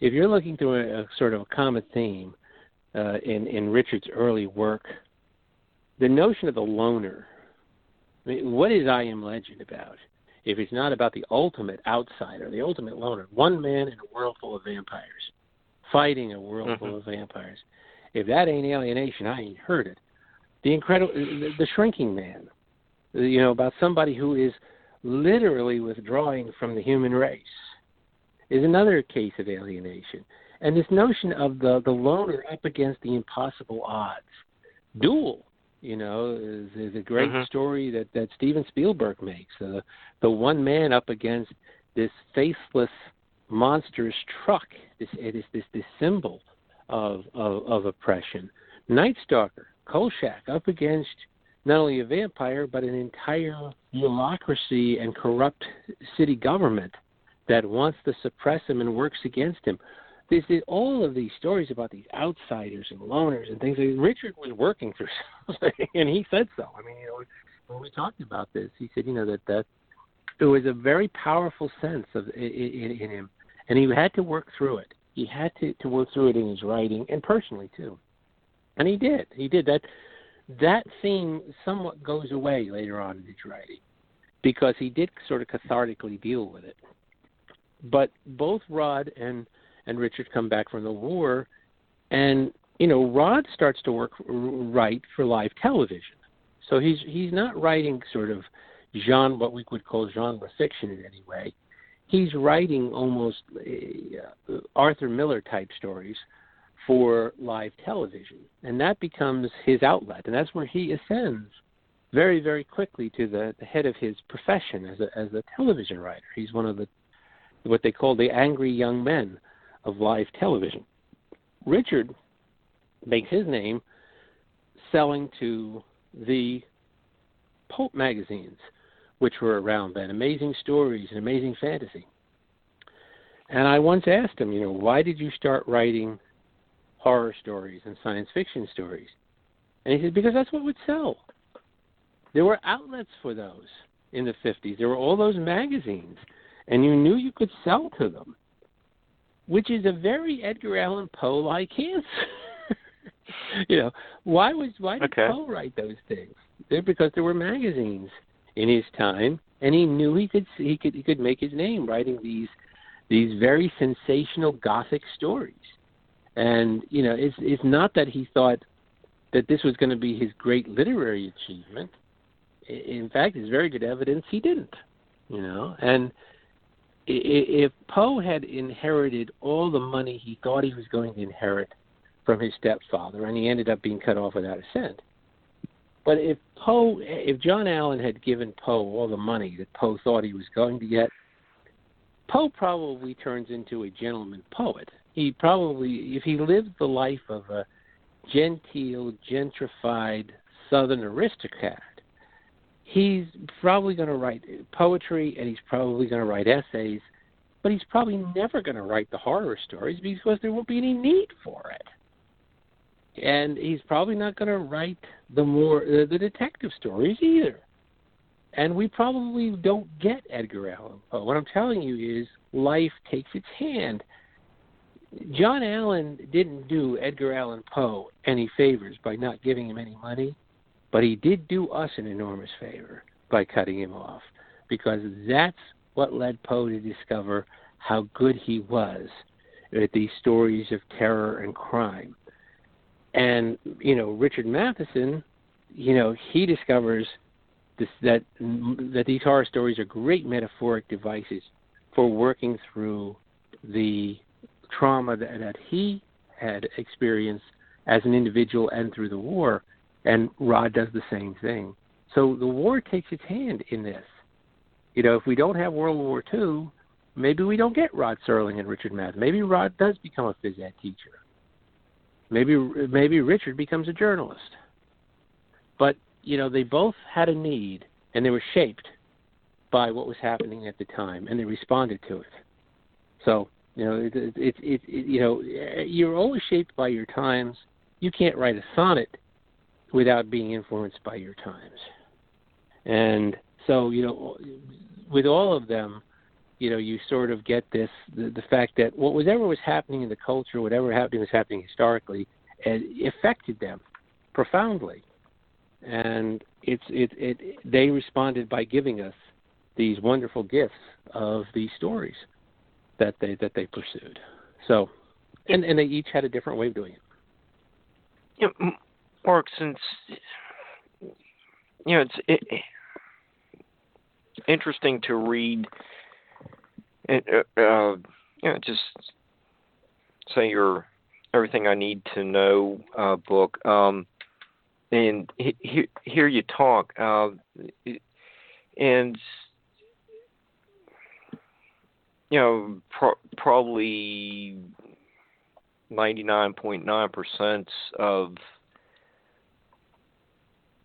If you're looking through a, a sort of a common theme, uh, in in Richard's early work, the notion of the loner. I mean, what is I Am Legend about? If it's not about the ultimate outsider, the ultimate loner, one man in a world full of vampires, fighting a world Mhm. full of vampires. If that ain't alienation, I ain't heard it. The incredible, the, the shrinking man. You know about somebody who is literally withdrawing from the human race is another case of alienation and this notion of the the loner up against the impossible odds. Duel, you know, is, is a great Mhm. story that that Steven Spielberg makes. Uh, the one man up against this faceless, monstrous truck. This it is this this symbol of of, of oppression. Night Stalker, Kolchak up against not only a vampire but an entire bureaucracy and corrupt city government that wants to suppress him and works against him this is all of these stories about these outsiders and loners and things. Like Richard was working through something, and he said so. I mean, you know, when we talked about this, he said, you know, that that it was a very powerful sense of in, in, him, and he had to work through it. He had to to work through it in his writing and personally too, and he did. He did that. That theme somewhat goes away later on in his writing because he did sort of cathartically deal with it. But both Rod and and Richard come back from the war, and you know Rod starts to work write for live television. So he's he's not writing sort of genre what we would call genre fiction in any way. He's writing almost uh, Arthur Miller type stories for live television, and that becomes his outlet, and that's where he ascends very very quickly to the, the head of his profession as a as a television writer. He's one of the what they call the angry young men of live television. Richard makes his name selling to the pulp magazines, which were around then, Amazing Stories and Amazing Fantasy. And I once asked him, you know, why did you start writing horror stories and science fiction stories. And he said, because that's what would sell. There were outlets for those in the 50s. There were all those magazines, and you knew you could sell to them, which is a very Edgar Allan Poe like answer. you know, why was why did okay. Poe write those things? They're because there were magazines in his time, and he knew he could he could he could make his name writing these these very sensational gothic stories. And you know, it's it's not that he thought that this was going to be his great literary achievement. In fact, there's very good evidence he didn't. You know, and if Poe had inherited all the money he thought he was going to inherit from his stepfather, and he ended up being cut off without a cent. But if Poe, if John Allen had given Poe all the money that Poe thought he was going to get, Poe probably turns into a gentleman poet. He probably, if he lived the life of a genteel, gentrified Southern aristocrat, he's probably going to write poetry and he's probably going to write essays, but he's probably never going to write the horror stories because there won't be any need for it. And he's probably not going to write the more uh, the detective stories either. And we probably don't get Edgar Allan Poe. What I'm telling you is life takes its hand. John Allen didn't do Edgar Allan Poe any favors by not giving him any money, but he did do us an enormous favor by cutting him off because that's what led Poe to discover how good he was at these stories of terror and crime. And, you know, Richard Matheson, you know, he discovers this, that that these horror stories are great metaphoric devices for working through the trauma that, that he had experienced as an individual and through the war. And Rod does the same thing. So the war takes its hand in this. You know, if we don't have World War II, maybe we don't get Rod Serling and Richard Math. Maybe Rod does become a phys ed teacher. Maybe maybe Richard becomes a journalist. But you know, they both had a need, and they were shaped by what was happening at the time, and they responded to it. So you know, it, it, it, it, you know, you're always shaped by your times. You can't write a sonnet without being influenced by your times. And so, you know, with all of them, you know, you sort of get this the, the fact that what was ever was happening in the culture, whatever happening was happening historically, it affected them profoundly. And it's it it they responded by giving us these wonderful gifts of these stories that they that they pursued. So, and and they each had a different way of doing it. Yeah, Mark, since you know it's it, interesting to read, and uh, uh, you know, just say your everything I need to know uh, book, um, and he, he, hear you talk, uh, and you know pro- probably ninety nine point nine percent of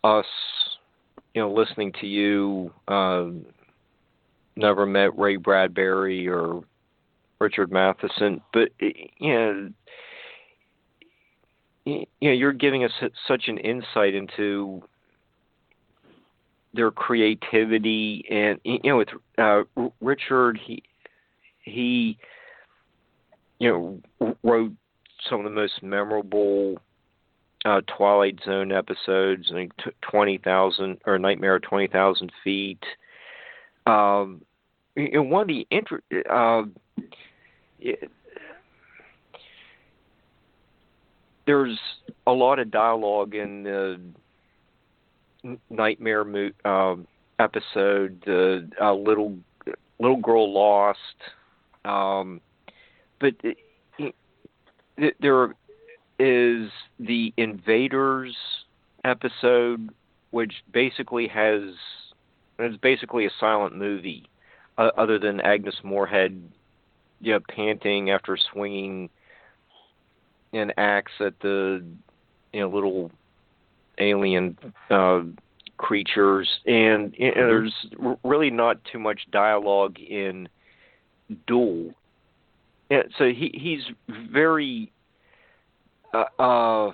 us, you know, listening to you, uh, never met Ray Bradbury or Richard Matheson, but you know, you know, you're giving us such an insight into their creativity, and you know, with uh, Richard, he he, you know, wrote some of the most memorable uh, Twilight Zone episodes, think twenty thousand or Nightmare twenty thousand feet. Um, and one of the inter- uh, it, there's a lot of dialogue in the Nightmare mo- uh, episode. The uh, little little girl lost, um, but it, there is the Invaders episode, which basically has it's basically a silent movie, uh, other than Agnes Moorehead, you know, panting after swinging an axe at the you know little alien uh, creatures, and you know, there's really not too much dialogue in Duel. Yeah, so he he's very uh,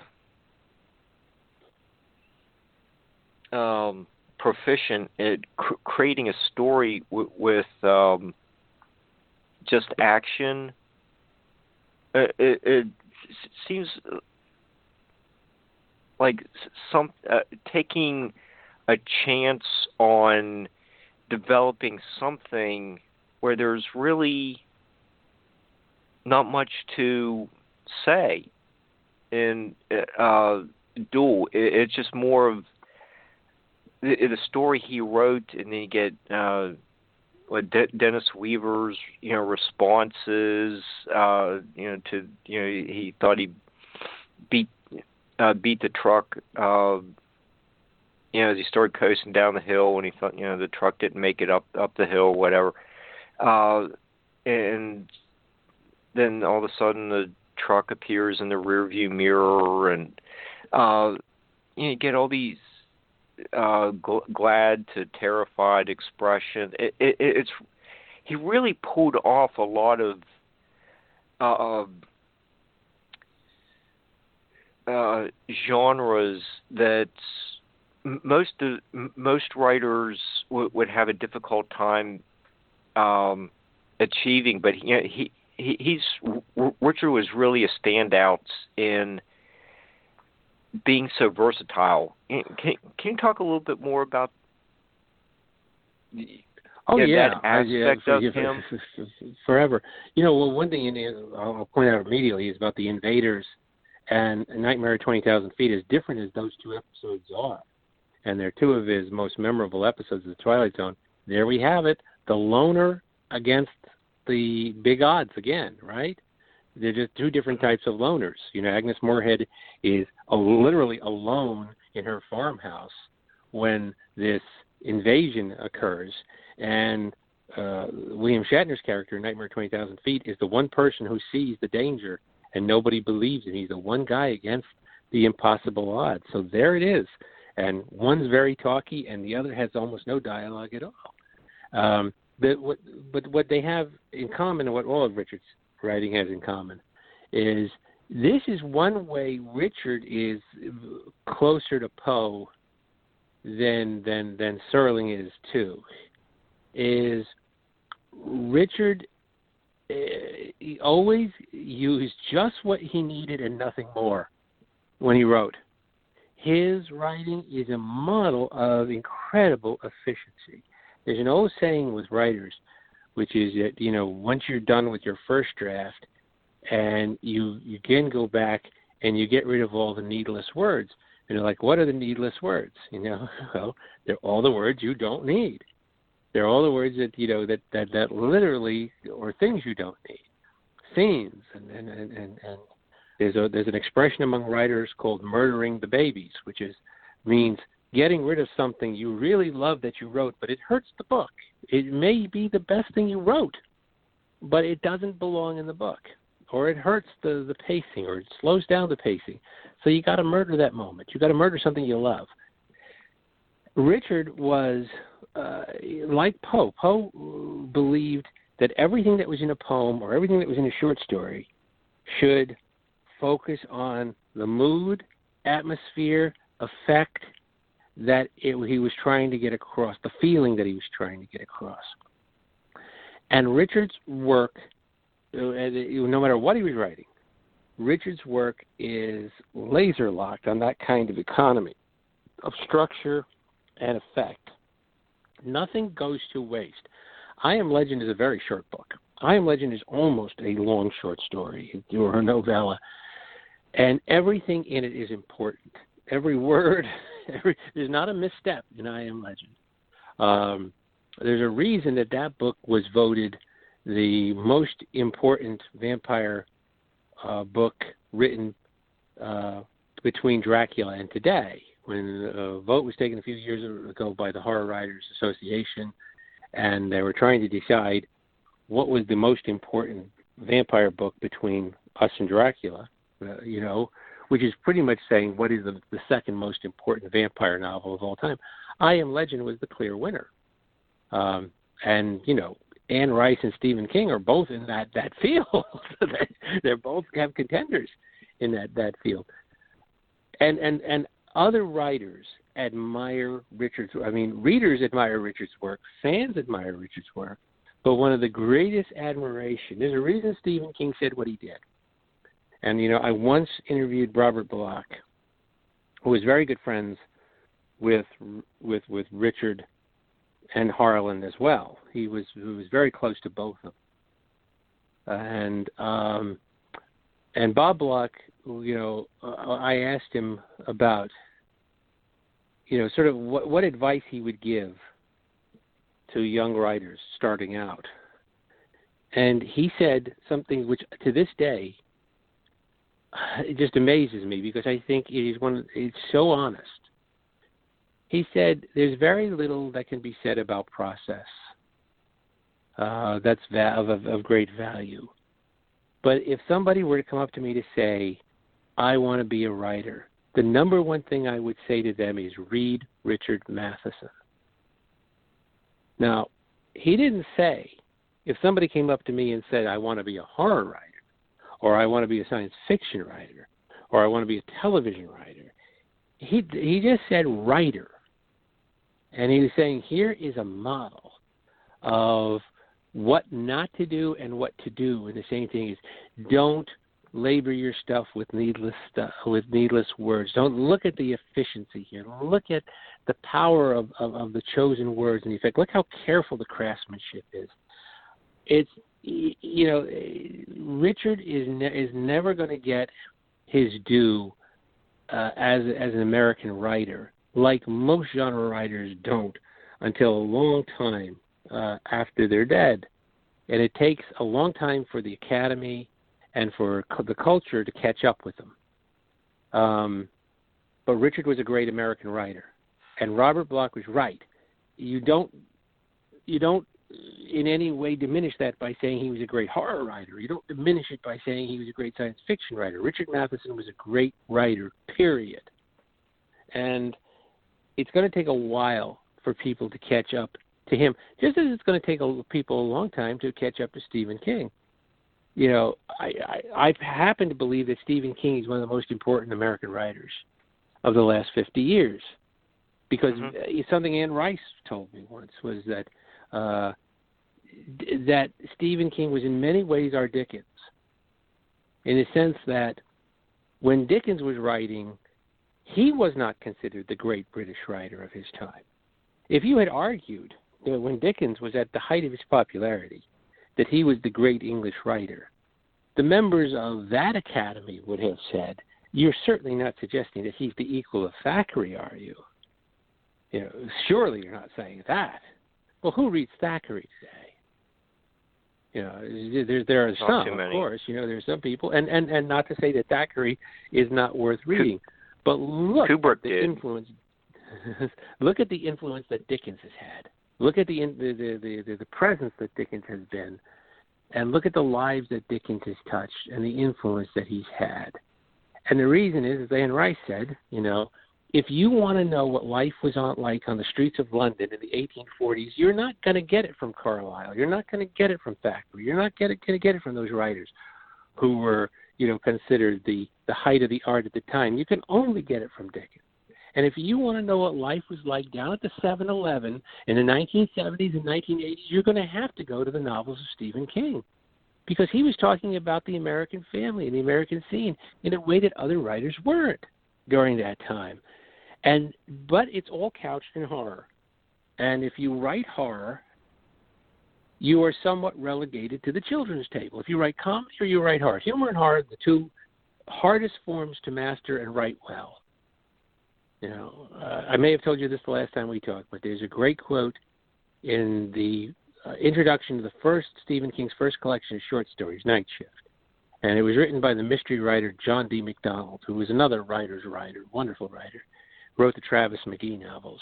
uh, um, proficient at cr- creating a story w- with um, just action. It, it, it seems like some uh, taking a chance on developing something where there's really not much to say in uh, Duel. It, it's just more of the, the story he wrote, and then you get uh, De- Dennis Weaver's you know responses. Uh, you know to you know he thought he beat uh, beat the truck. Uh, you know, as he started coasting down the hill, and he thought, you know, the truck didn't make it up up the hill, whatever. Uh, and then all of a sudden, the truck appears in the rearview mirror, and uh, you, know, you get all these uh, gl- glad to terrified expression. It, it, it's he really pulled off a lot of uh, uh, genres that most of, most writers w- would have a difficult time um, achieving. But know, he he he's Richard was really a standout in being so versatile. Can can you talk a little bit more about? Oh yeah, yeah, that aspect I, of yeah, him. forever. You know, well, one thing in, I'll point out immediately is about the invaders and Nightmare Twenty Thousand Feet. As different as those two episodes are, and they're two of his most memorable episodes of the Twilight Zone. There we have it: the loner against the big odds again, right? They're just two different types of loners. You know, Agnes Moorehead is a, literally alone in her farmhouse when this invasion occurs, and uh, William Shatner's character in Nightmare 20,000 Feet is the one person who sees the danger, and nobody believes him. He's the one guy against the impossible odds. So there it is, and one's very talky, and the other has almost no dialogue at all. Um, but what, but what they have in common, and what all of Richard's writing has in common, is this is one way Richard is closer to Poe than than than Serling is too. Is Richard uh, he always used just what he needed and nothing more when he wrote. His writing is a model of incredible efficiency. There's an old saying with writers, which is that you know once you're done with your first draft, and you you can go back and you get rid of all the needless words. And you're like, what are the needless words? You know, well, they're all the words you don't need. They're all the words that you know that that that literally or things you don't need. Scenes and and and and, and there's a there's an expression among writers called murdering the babies, which is means getting rid of something you really love that you wrote, but it hurts the book. It may be the best thing you wrote, but it doesn't belong in the book, or it hurts the the pacing, or it slows down the pacing. So you got to murder that moment. You got to murder something you love. Richard was uh, like Poe. Poe believed that everything that was in a poem or everything that was in a short story should focus on the mood, atmosphere, effect that it, he was trying to get across, the feeling that he was trying to get across. And Richard's work, uh, no matter what he was writing, Richard's work is laser locked on that kind of economy of structure and effect. Nothing goes to waste. I Am Legend is a very short book. I Am Legend is almost a long short story or a novella, and everything in it is important. Every word, there's not a misstep in I Am Legend. Um, there's a reason that that book was voted the most important vampire uh, book written uh, between Dracula and today. When a vote was taken a few years ago by the Horror Writers Association, and they were trying to decide what was the most important vampire book between us and Dracula, uh, you know, which is pretty much saying what is the, the second most important vampire novel of all time. I Am Legend was the clear winner. Um, and, you know, Anne Rice and Stephen King are both in that that field. They're both have contenders in that that field. And and and other writers admire Richard's. I mean, readers admire Richard's work, fans admire Richard's work, but one of the greatest admiration. There's a reason Stephen King said what he did. And you know, I once interviewed Robert Bloch, who was very good friends with with with Richard and Harlan as well. He was he was very close to both of them. And um, and Bob Bloch, you know, uh, I asked him about, you know, sort of what what advice he would give to young writers starting out. And he said something which, to this day, it just amazes me because I think it is one. It's so honest. He said, "There's very little that can be said about process. Uh, that's va- of, of, of great value. But if somebody were to come up to me to say, I want to be a writer, the number one thing I would say to them is read Richard Matheson. Now, he didn't say, if somebody came up to me and said, I want to be a horror writer, or I want to be a science fiction writer, or I want to be a television writer, he, he just said writer. And he was saying, here is a model of what not to do and what to do. And the same thing is don't labor your stuff with needless stuff with needless words. Don't look at the efficiency here. Look at the power of, of, of the chosen words and effect. Look how careful the craftsmanship is. It's you know Richard is ne- is never going to get his due uh, as as an American writer, like most genre writers don't, until a long time uh, after they're dead. And it takes a long time for the academy and for the culture to catch up with them. Um, but Richard was a great American writer, and Robert Bloch was right. You don't you don't in any way diminish that by saying he was a great horror writer. You don't diminish it by saying he was a great science fiction writer. Richard Matheson was a great writer, period. And it's going to take a while for people to catch up to him, just as it's going to take a, people a long time to catch up to Stephen King. You know, I, I I happen to believe that Stephen King is one of the most important American writers of the last 50 years, because mm-hmm. something Anne Rice told me once was that uh, that Stephen King was in many ways our Dickens, in the sense that when Dickens was writing, he was not considered the great British writer of his time. If you had argued that when Dickens was at the height of his popularity, that he was the great English writer, the members of that academy would have said, You're certainly not suggesting that he's the equal of Thackeray, are you? You know, surely you're not saying that. Well, who reads Thackeray today? You know, there there are some, of course. You know, there's some people, and and and not to say that Thackeray is not worth reading, but look Kubrick at the did. influence. look at the influence that Dickens has had. Look at the, the the, the the presence that Dickens has been, and look at the lives that Dickens has touched and the influence that he's had. And the reason is, as Anne Rice said, you know, if you want to know what life was on like on the streets of London in the 1840s, you're not going to get it from Carlyle. You're not going to get it from Thackeray. You're not going to get it from those writers who were, you know, considered the the height of the art at the time. You can only get it from Dickens. And if you want to know what life was like down at the 7 Eleven in the 1970s and 1980s, you're going to have to go to the novels of Stephen King. Because he was talking about the American family and the American scene in a way that other writers weren't during that time. And but it's all couched in horror. And if you write horror, you are somewhat relegated to the children's table. If you write comedy or you write horror, humor and horror are the two hardest forms to master and write well. You know, uh, I may have told you this the last time we talked, but there's a great quote in the uh, introduction to the first Stephen King's first collection of short stories, Night Shift. And it was written by the mystery writer John D. MacDonald, who was another writer's writer, wonderful writer, wrote the Travis McGee novels.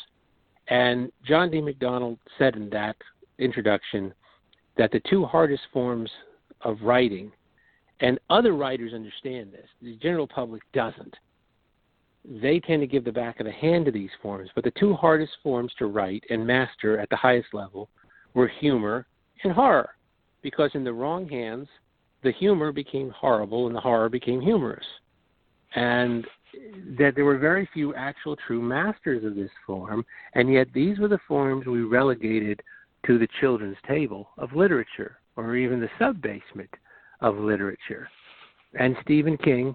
And John D. MacDonald said in that introduction that the two hardest forms of writing, and other writers understand this, the general public doesn't, they tend to give the back of the hand to these forms. But the two hardest forms to write and master at the highest level were humor and horror, because in the wrong hands, the humor became horrible and the horror became humorous. and that there were very few actual true masters of this form, and yet these were the forms we relegated to the children's table of literature, or even the sub basement of literature. And Stephen King,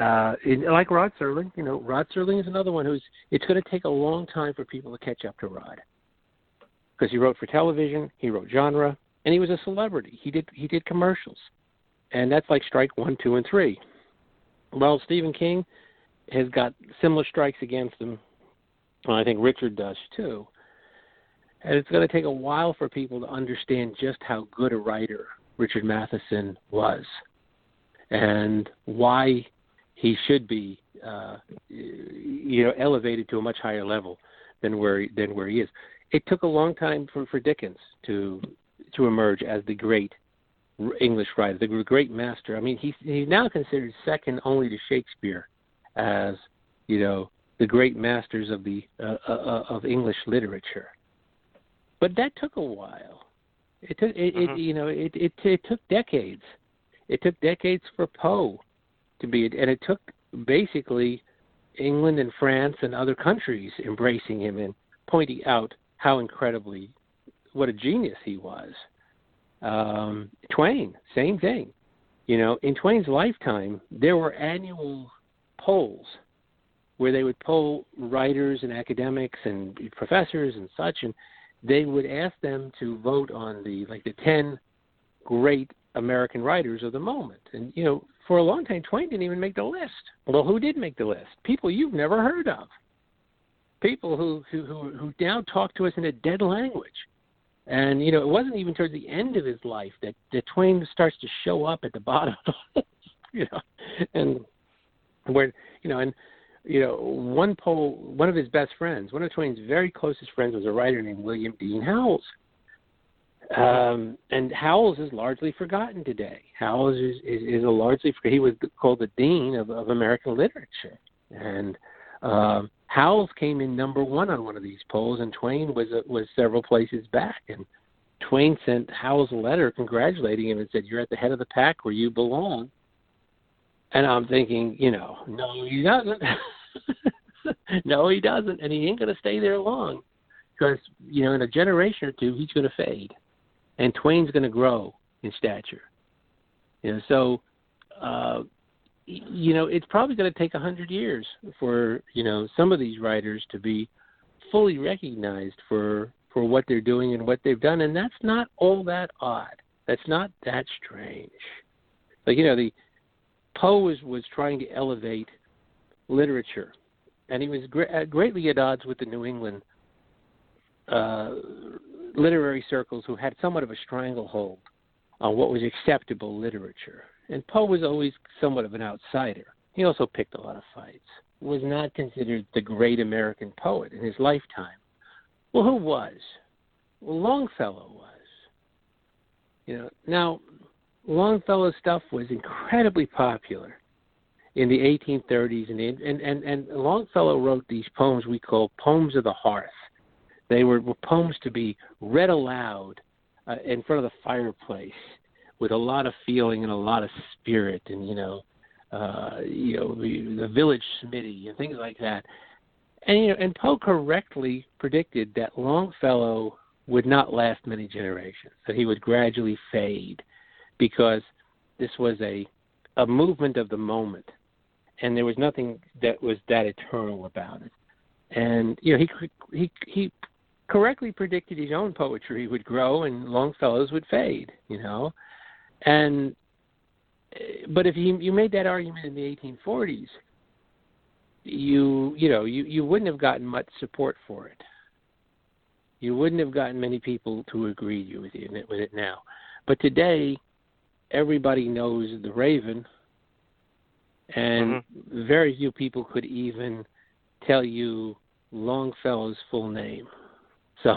uh, in, like Rod Serling, you know, Rod Serling is another one who's. It's going to take a long time for people to catch up to Rod, because he wrote for television, he wrote genre, and he was a celebrity. He did he did commercials, and that's like strike one, two, and three. Well, Stephen King has got similar strikes against him. Well, I think Richard does too. And it's going to take a while for people to understand just how good a writer Richard Matheson was and why he should be uh, you know elevated to a much higher level than where than where he is. It took a long time for, for Dickens to to emerge as the great English writer, the great master. I mean, he's he's now considered second only to Shakespeare as you know the great masters of the uh, uh, uh, of English literature. But that took a while. It took it, it you know it, it it took decades. It took decades for Poe to be, and it took basically England and France and other countries embracing him and pointing out how incredibly what a genius he was. Um, Twain, same thing. You know, in Twain's lifetime, there were annual polls where they would poll writers and academics and professors and such, and they would ask them to vote on the like the ten great American writers of the moment. And you know, for a long time, Twain didn't even make the list. Well, who did make the list? People you've never heard of. People who who who, who now talk to us in a dead language. And you know, it wasn't even towards the end of his life that, that Twain starts to show up at the bottom. you know, and where you know, and you know, one poll, one of his best friends, one of Twain's very closest friends, was a writer named William Dean Howells. Um, and Howells is largely forgotten today. Howells is, is, is a largely he was called the dean of, of American literature, and um, Howells came in number one on one of these polls, and Twain was uh, was several places back. And Twain sent Howells a letter congratulating him and said, "You're at the head of the pack where you belong." And I'm thinking, you know, no, he doesn't. no, he doesn't, and he ain't going to stay there long because you know in a generation or two he's going to fade, and Twain's going to grow in stature. You know, so uh, you know it's probably going to take a hundred years for you know some of these writers to be fully recognized for for what they're doing and what they've done, and that's not all that odd. That's not that strange. Like you know the Poe was, was trying to elevate literature, and he was uh, greatly at odds with the New England uh, literary circles who had somewhat of a stranglehold on what was acceptable literature. And Poe was always somewhat of an outsider. He also picked a lot of fights. Was not considered the great American poet in his lifetime. Well, who was? Well, Longfellow was. You know, now Longfellow's stuff was incredibly popular in the 1830s, and and and, and Longfellow wrote these poems we call poems of the hearth. They were, were poems to be read aloud uh, in front of the fireplace with a lot of feeling and a lot of spirit, and you know, uh, you know, the, the village smithy and things like that. And you know, and Poe correctly predicted that Longfellow would not last many generations; that he would gradually fade because this was a a movement of the moment, and there was nothing that was that eternal about it. And you know, he he he correctly predicted his own poetry would grow and Longfellow's would fade. You know, and but if you you made that argument in the 1840s, you you know you you wouldn't have gotten much support for it. You wouldn't have gotten many people to agree with you with it now. But today, everybody knows the Raven, and mm-hmm. very few people could even tell you Longfellow's full name. So,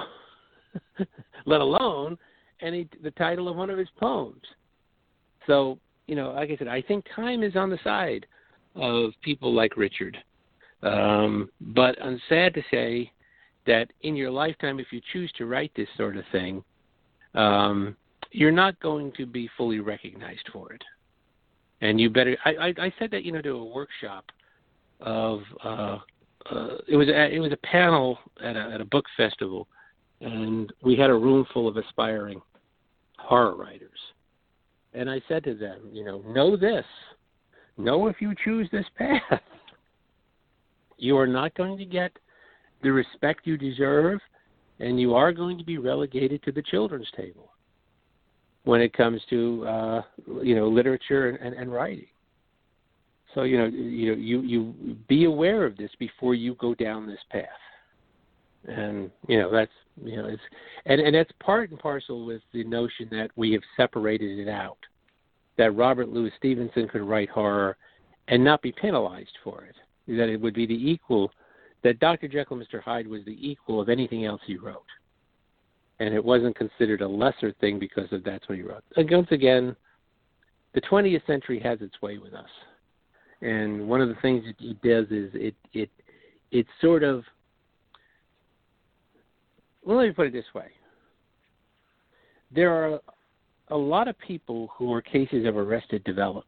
let alone any the title of one of his poems. So, you know, like I said, I think time is on the side of people like Richard. Um, but I'm sad to say that in your lifetime, if you choose to write this sort of thing, um, you're not going to be fully recognized for it. and you better. I I, I said that you know to a workshop of uh, uh, it was a, it was a panel at a at a book festival, and we had a room full of aspiring horror writers, and I said to them, you know, know this, know if you choose this path, you are not going to get the respect you deserve, and you are going to be relegated to the children's table when it comes to uh, you know literature and, and, writing. So you know you know you you be aware of this before you go down this path, and you know that's you know it's and and that's part and parcel with the notion that we have separated it out, that Robert Louis Stevenson could write horror and not be penalized for it, that it would be the equal, that Dr. Jekyll and Mr. Hyde was the equal of anything else he wrote and it wasn't considered a lesser thing because of that's what he wrote. And once again, the 20th century has its way with us, and one of the things that it does is it it it sort of well, let me put it this way: there are a lot of people who are cases of arrested development,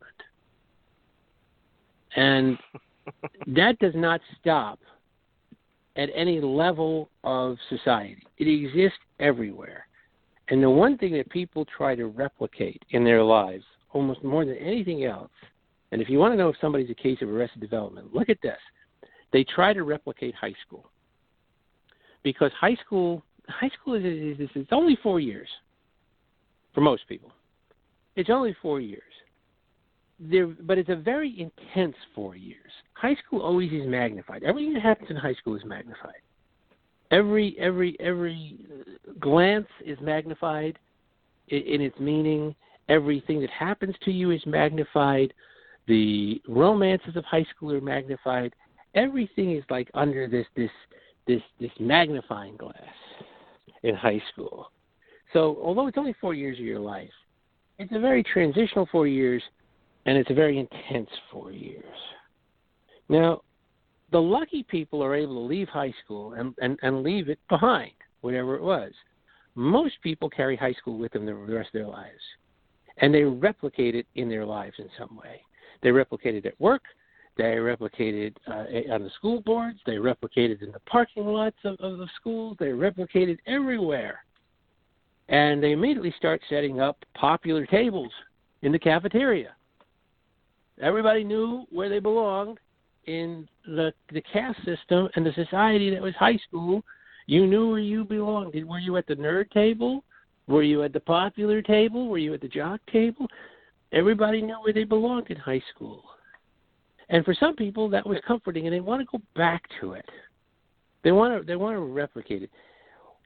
and that does not stop at any level of society. It exists everywhere. And the one thing that people try to replicate in their lives, almost more than anything else, and if you want to know if somebody's a case of arrested development, look at this. They try to replicate high school. Because high school high school is, is, is it's only four years for most people. It's only four years. There, but it's a very intense four years. High school always is magnified. Everything that happens in high school is magnified. Every every every glance is magnified in, in its meaning. Everything that happens to you is magnified. The romances of high school are magnified. Everything is like under this this this this magnifying glass in high school. So although it's only four years of your life, it's a very transitional four years, and it's very intense four years. Now, the lucky people are able to leave high school and, and, and leave it behind, whatever it was. Most people carry high school with them the rest of their lives, and they replicate it in their lives in some way. They replicate it at work, they replicate it uh, on the school boards, they replicate it in the parking lots of, of the schools, they replicate it everywhere. And they immediately start setting up popular tables in the cafeteria. Everybody knew where they belonged, in the the caste system and the society that was high school, you knew where you belonged. Were you at the nerd table? Were you at the popular table? Were you at the jock table? Everybody knew where they belonged in high school. And for some people that was comforting and they want to go back to it. They want to they want to replicate it.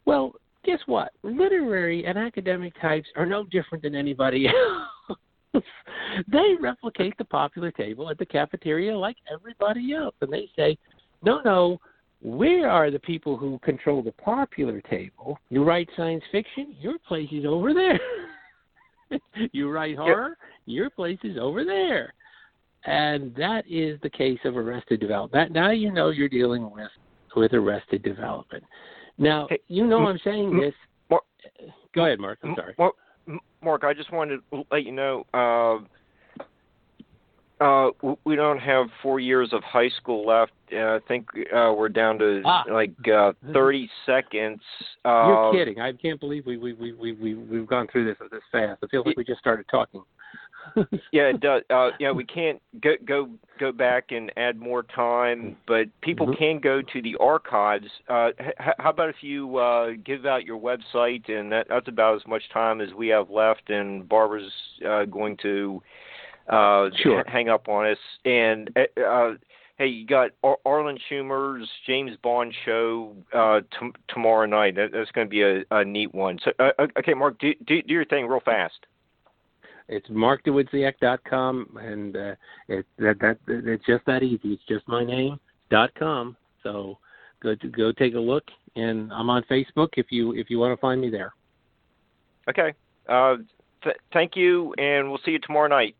Well, guess what? Literary and academic types are no different than anybody else. they replicate the popular table at the cafeteria like everybody else. And they say, no, no, we are the people who control the popular table. You write science fiction, your place is over there. you write horror, your place is over there. And that is the case of arrested development. Now you know you're dealing with with arrested development. Now you know I'm saying this. Go ahead, Mark. I'm sorry. Mark, I just wanted to let you know. Uh, uh, we don't have four years of high school left. Uh, I think uh, we're down to ah. like uh, 30 seconds. Uh, You're kidding! I can't believe we we we we we we've gone through this this fast. I feel like we just started talking. yeah, it does. Uh, yeah, we can't go go go back and add more time, but people Mhm. can go to the archives. Uh, h- how about if you uh, give out your website, and that, that's about as much time as we have left, and Barbara's uh, going to uh, Sure. h- hang up on us. And uh, uh, hey, you got Ar- Arlen Schumer's James Bond show uh, t- tomorrow night. That, that's going to be a, a neat one. So, uh, okay, Mark, do, do do your thing real fast. It's markdawidziak.com, and uh, it, that that it's just that easy. It's just my name dot com. So go go take a look, and I'm on Facebook if you if you want to find me there. Okay. Uh, th- thank you, and we'll see you tomorrow night.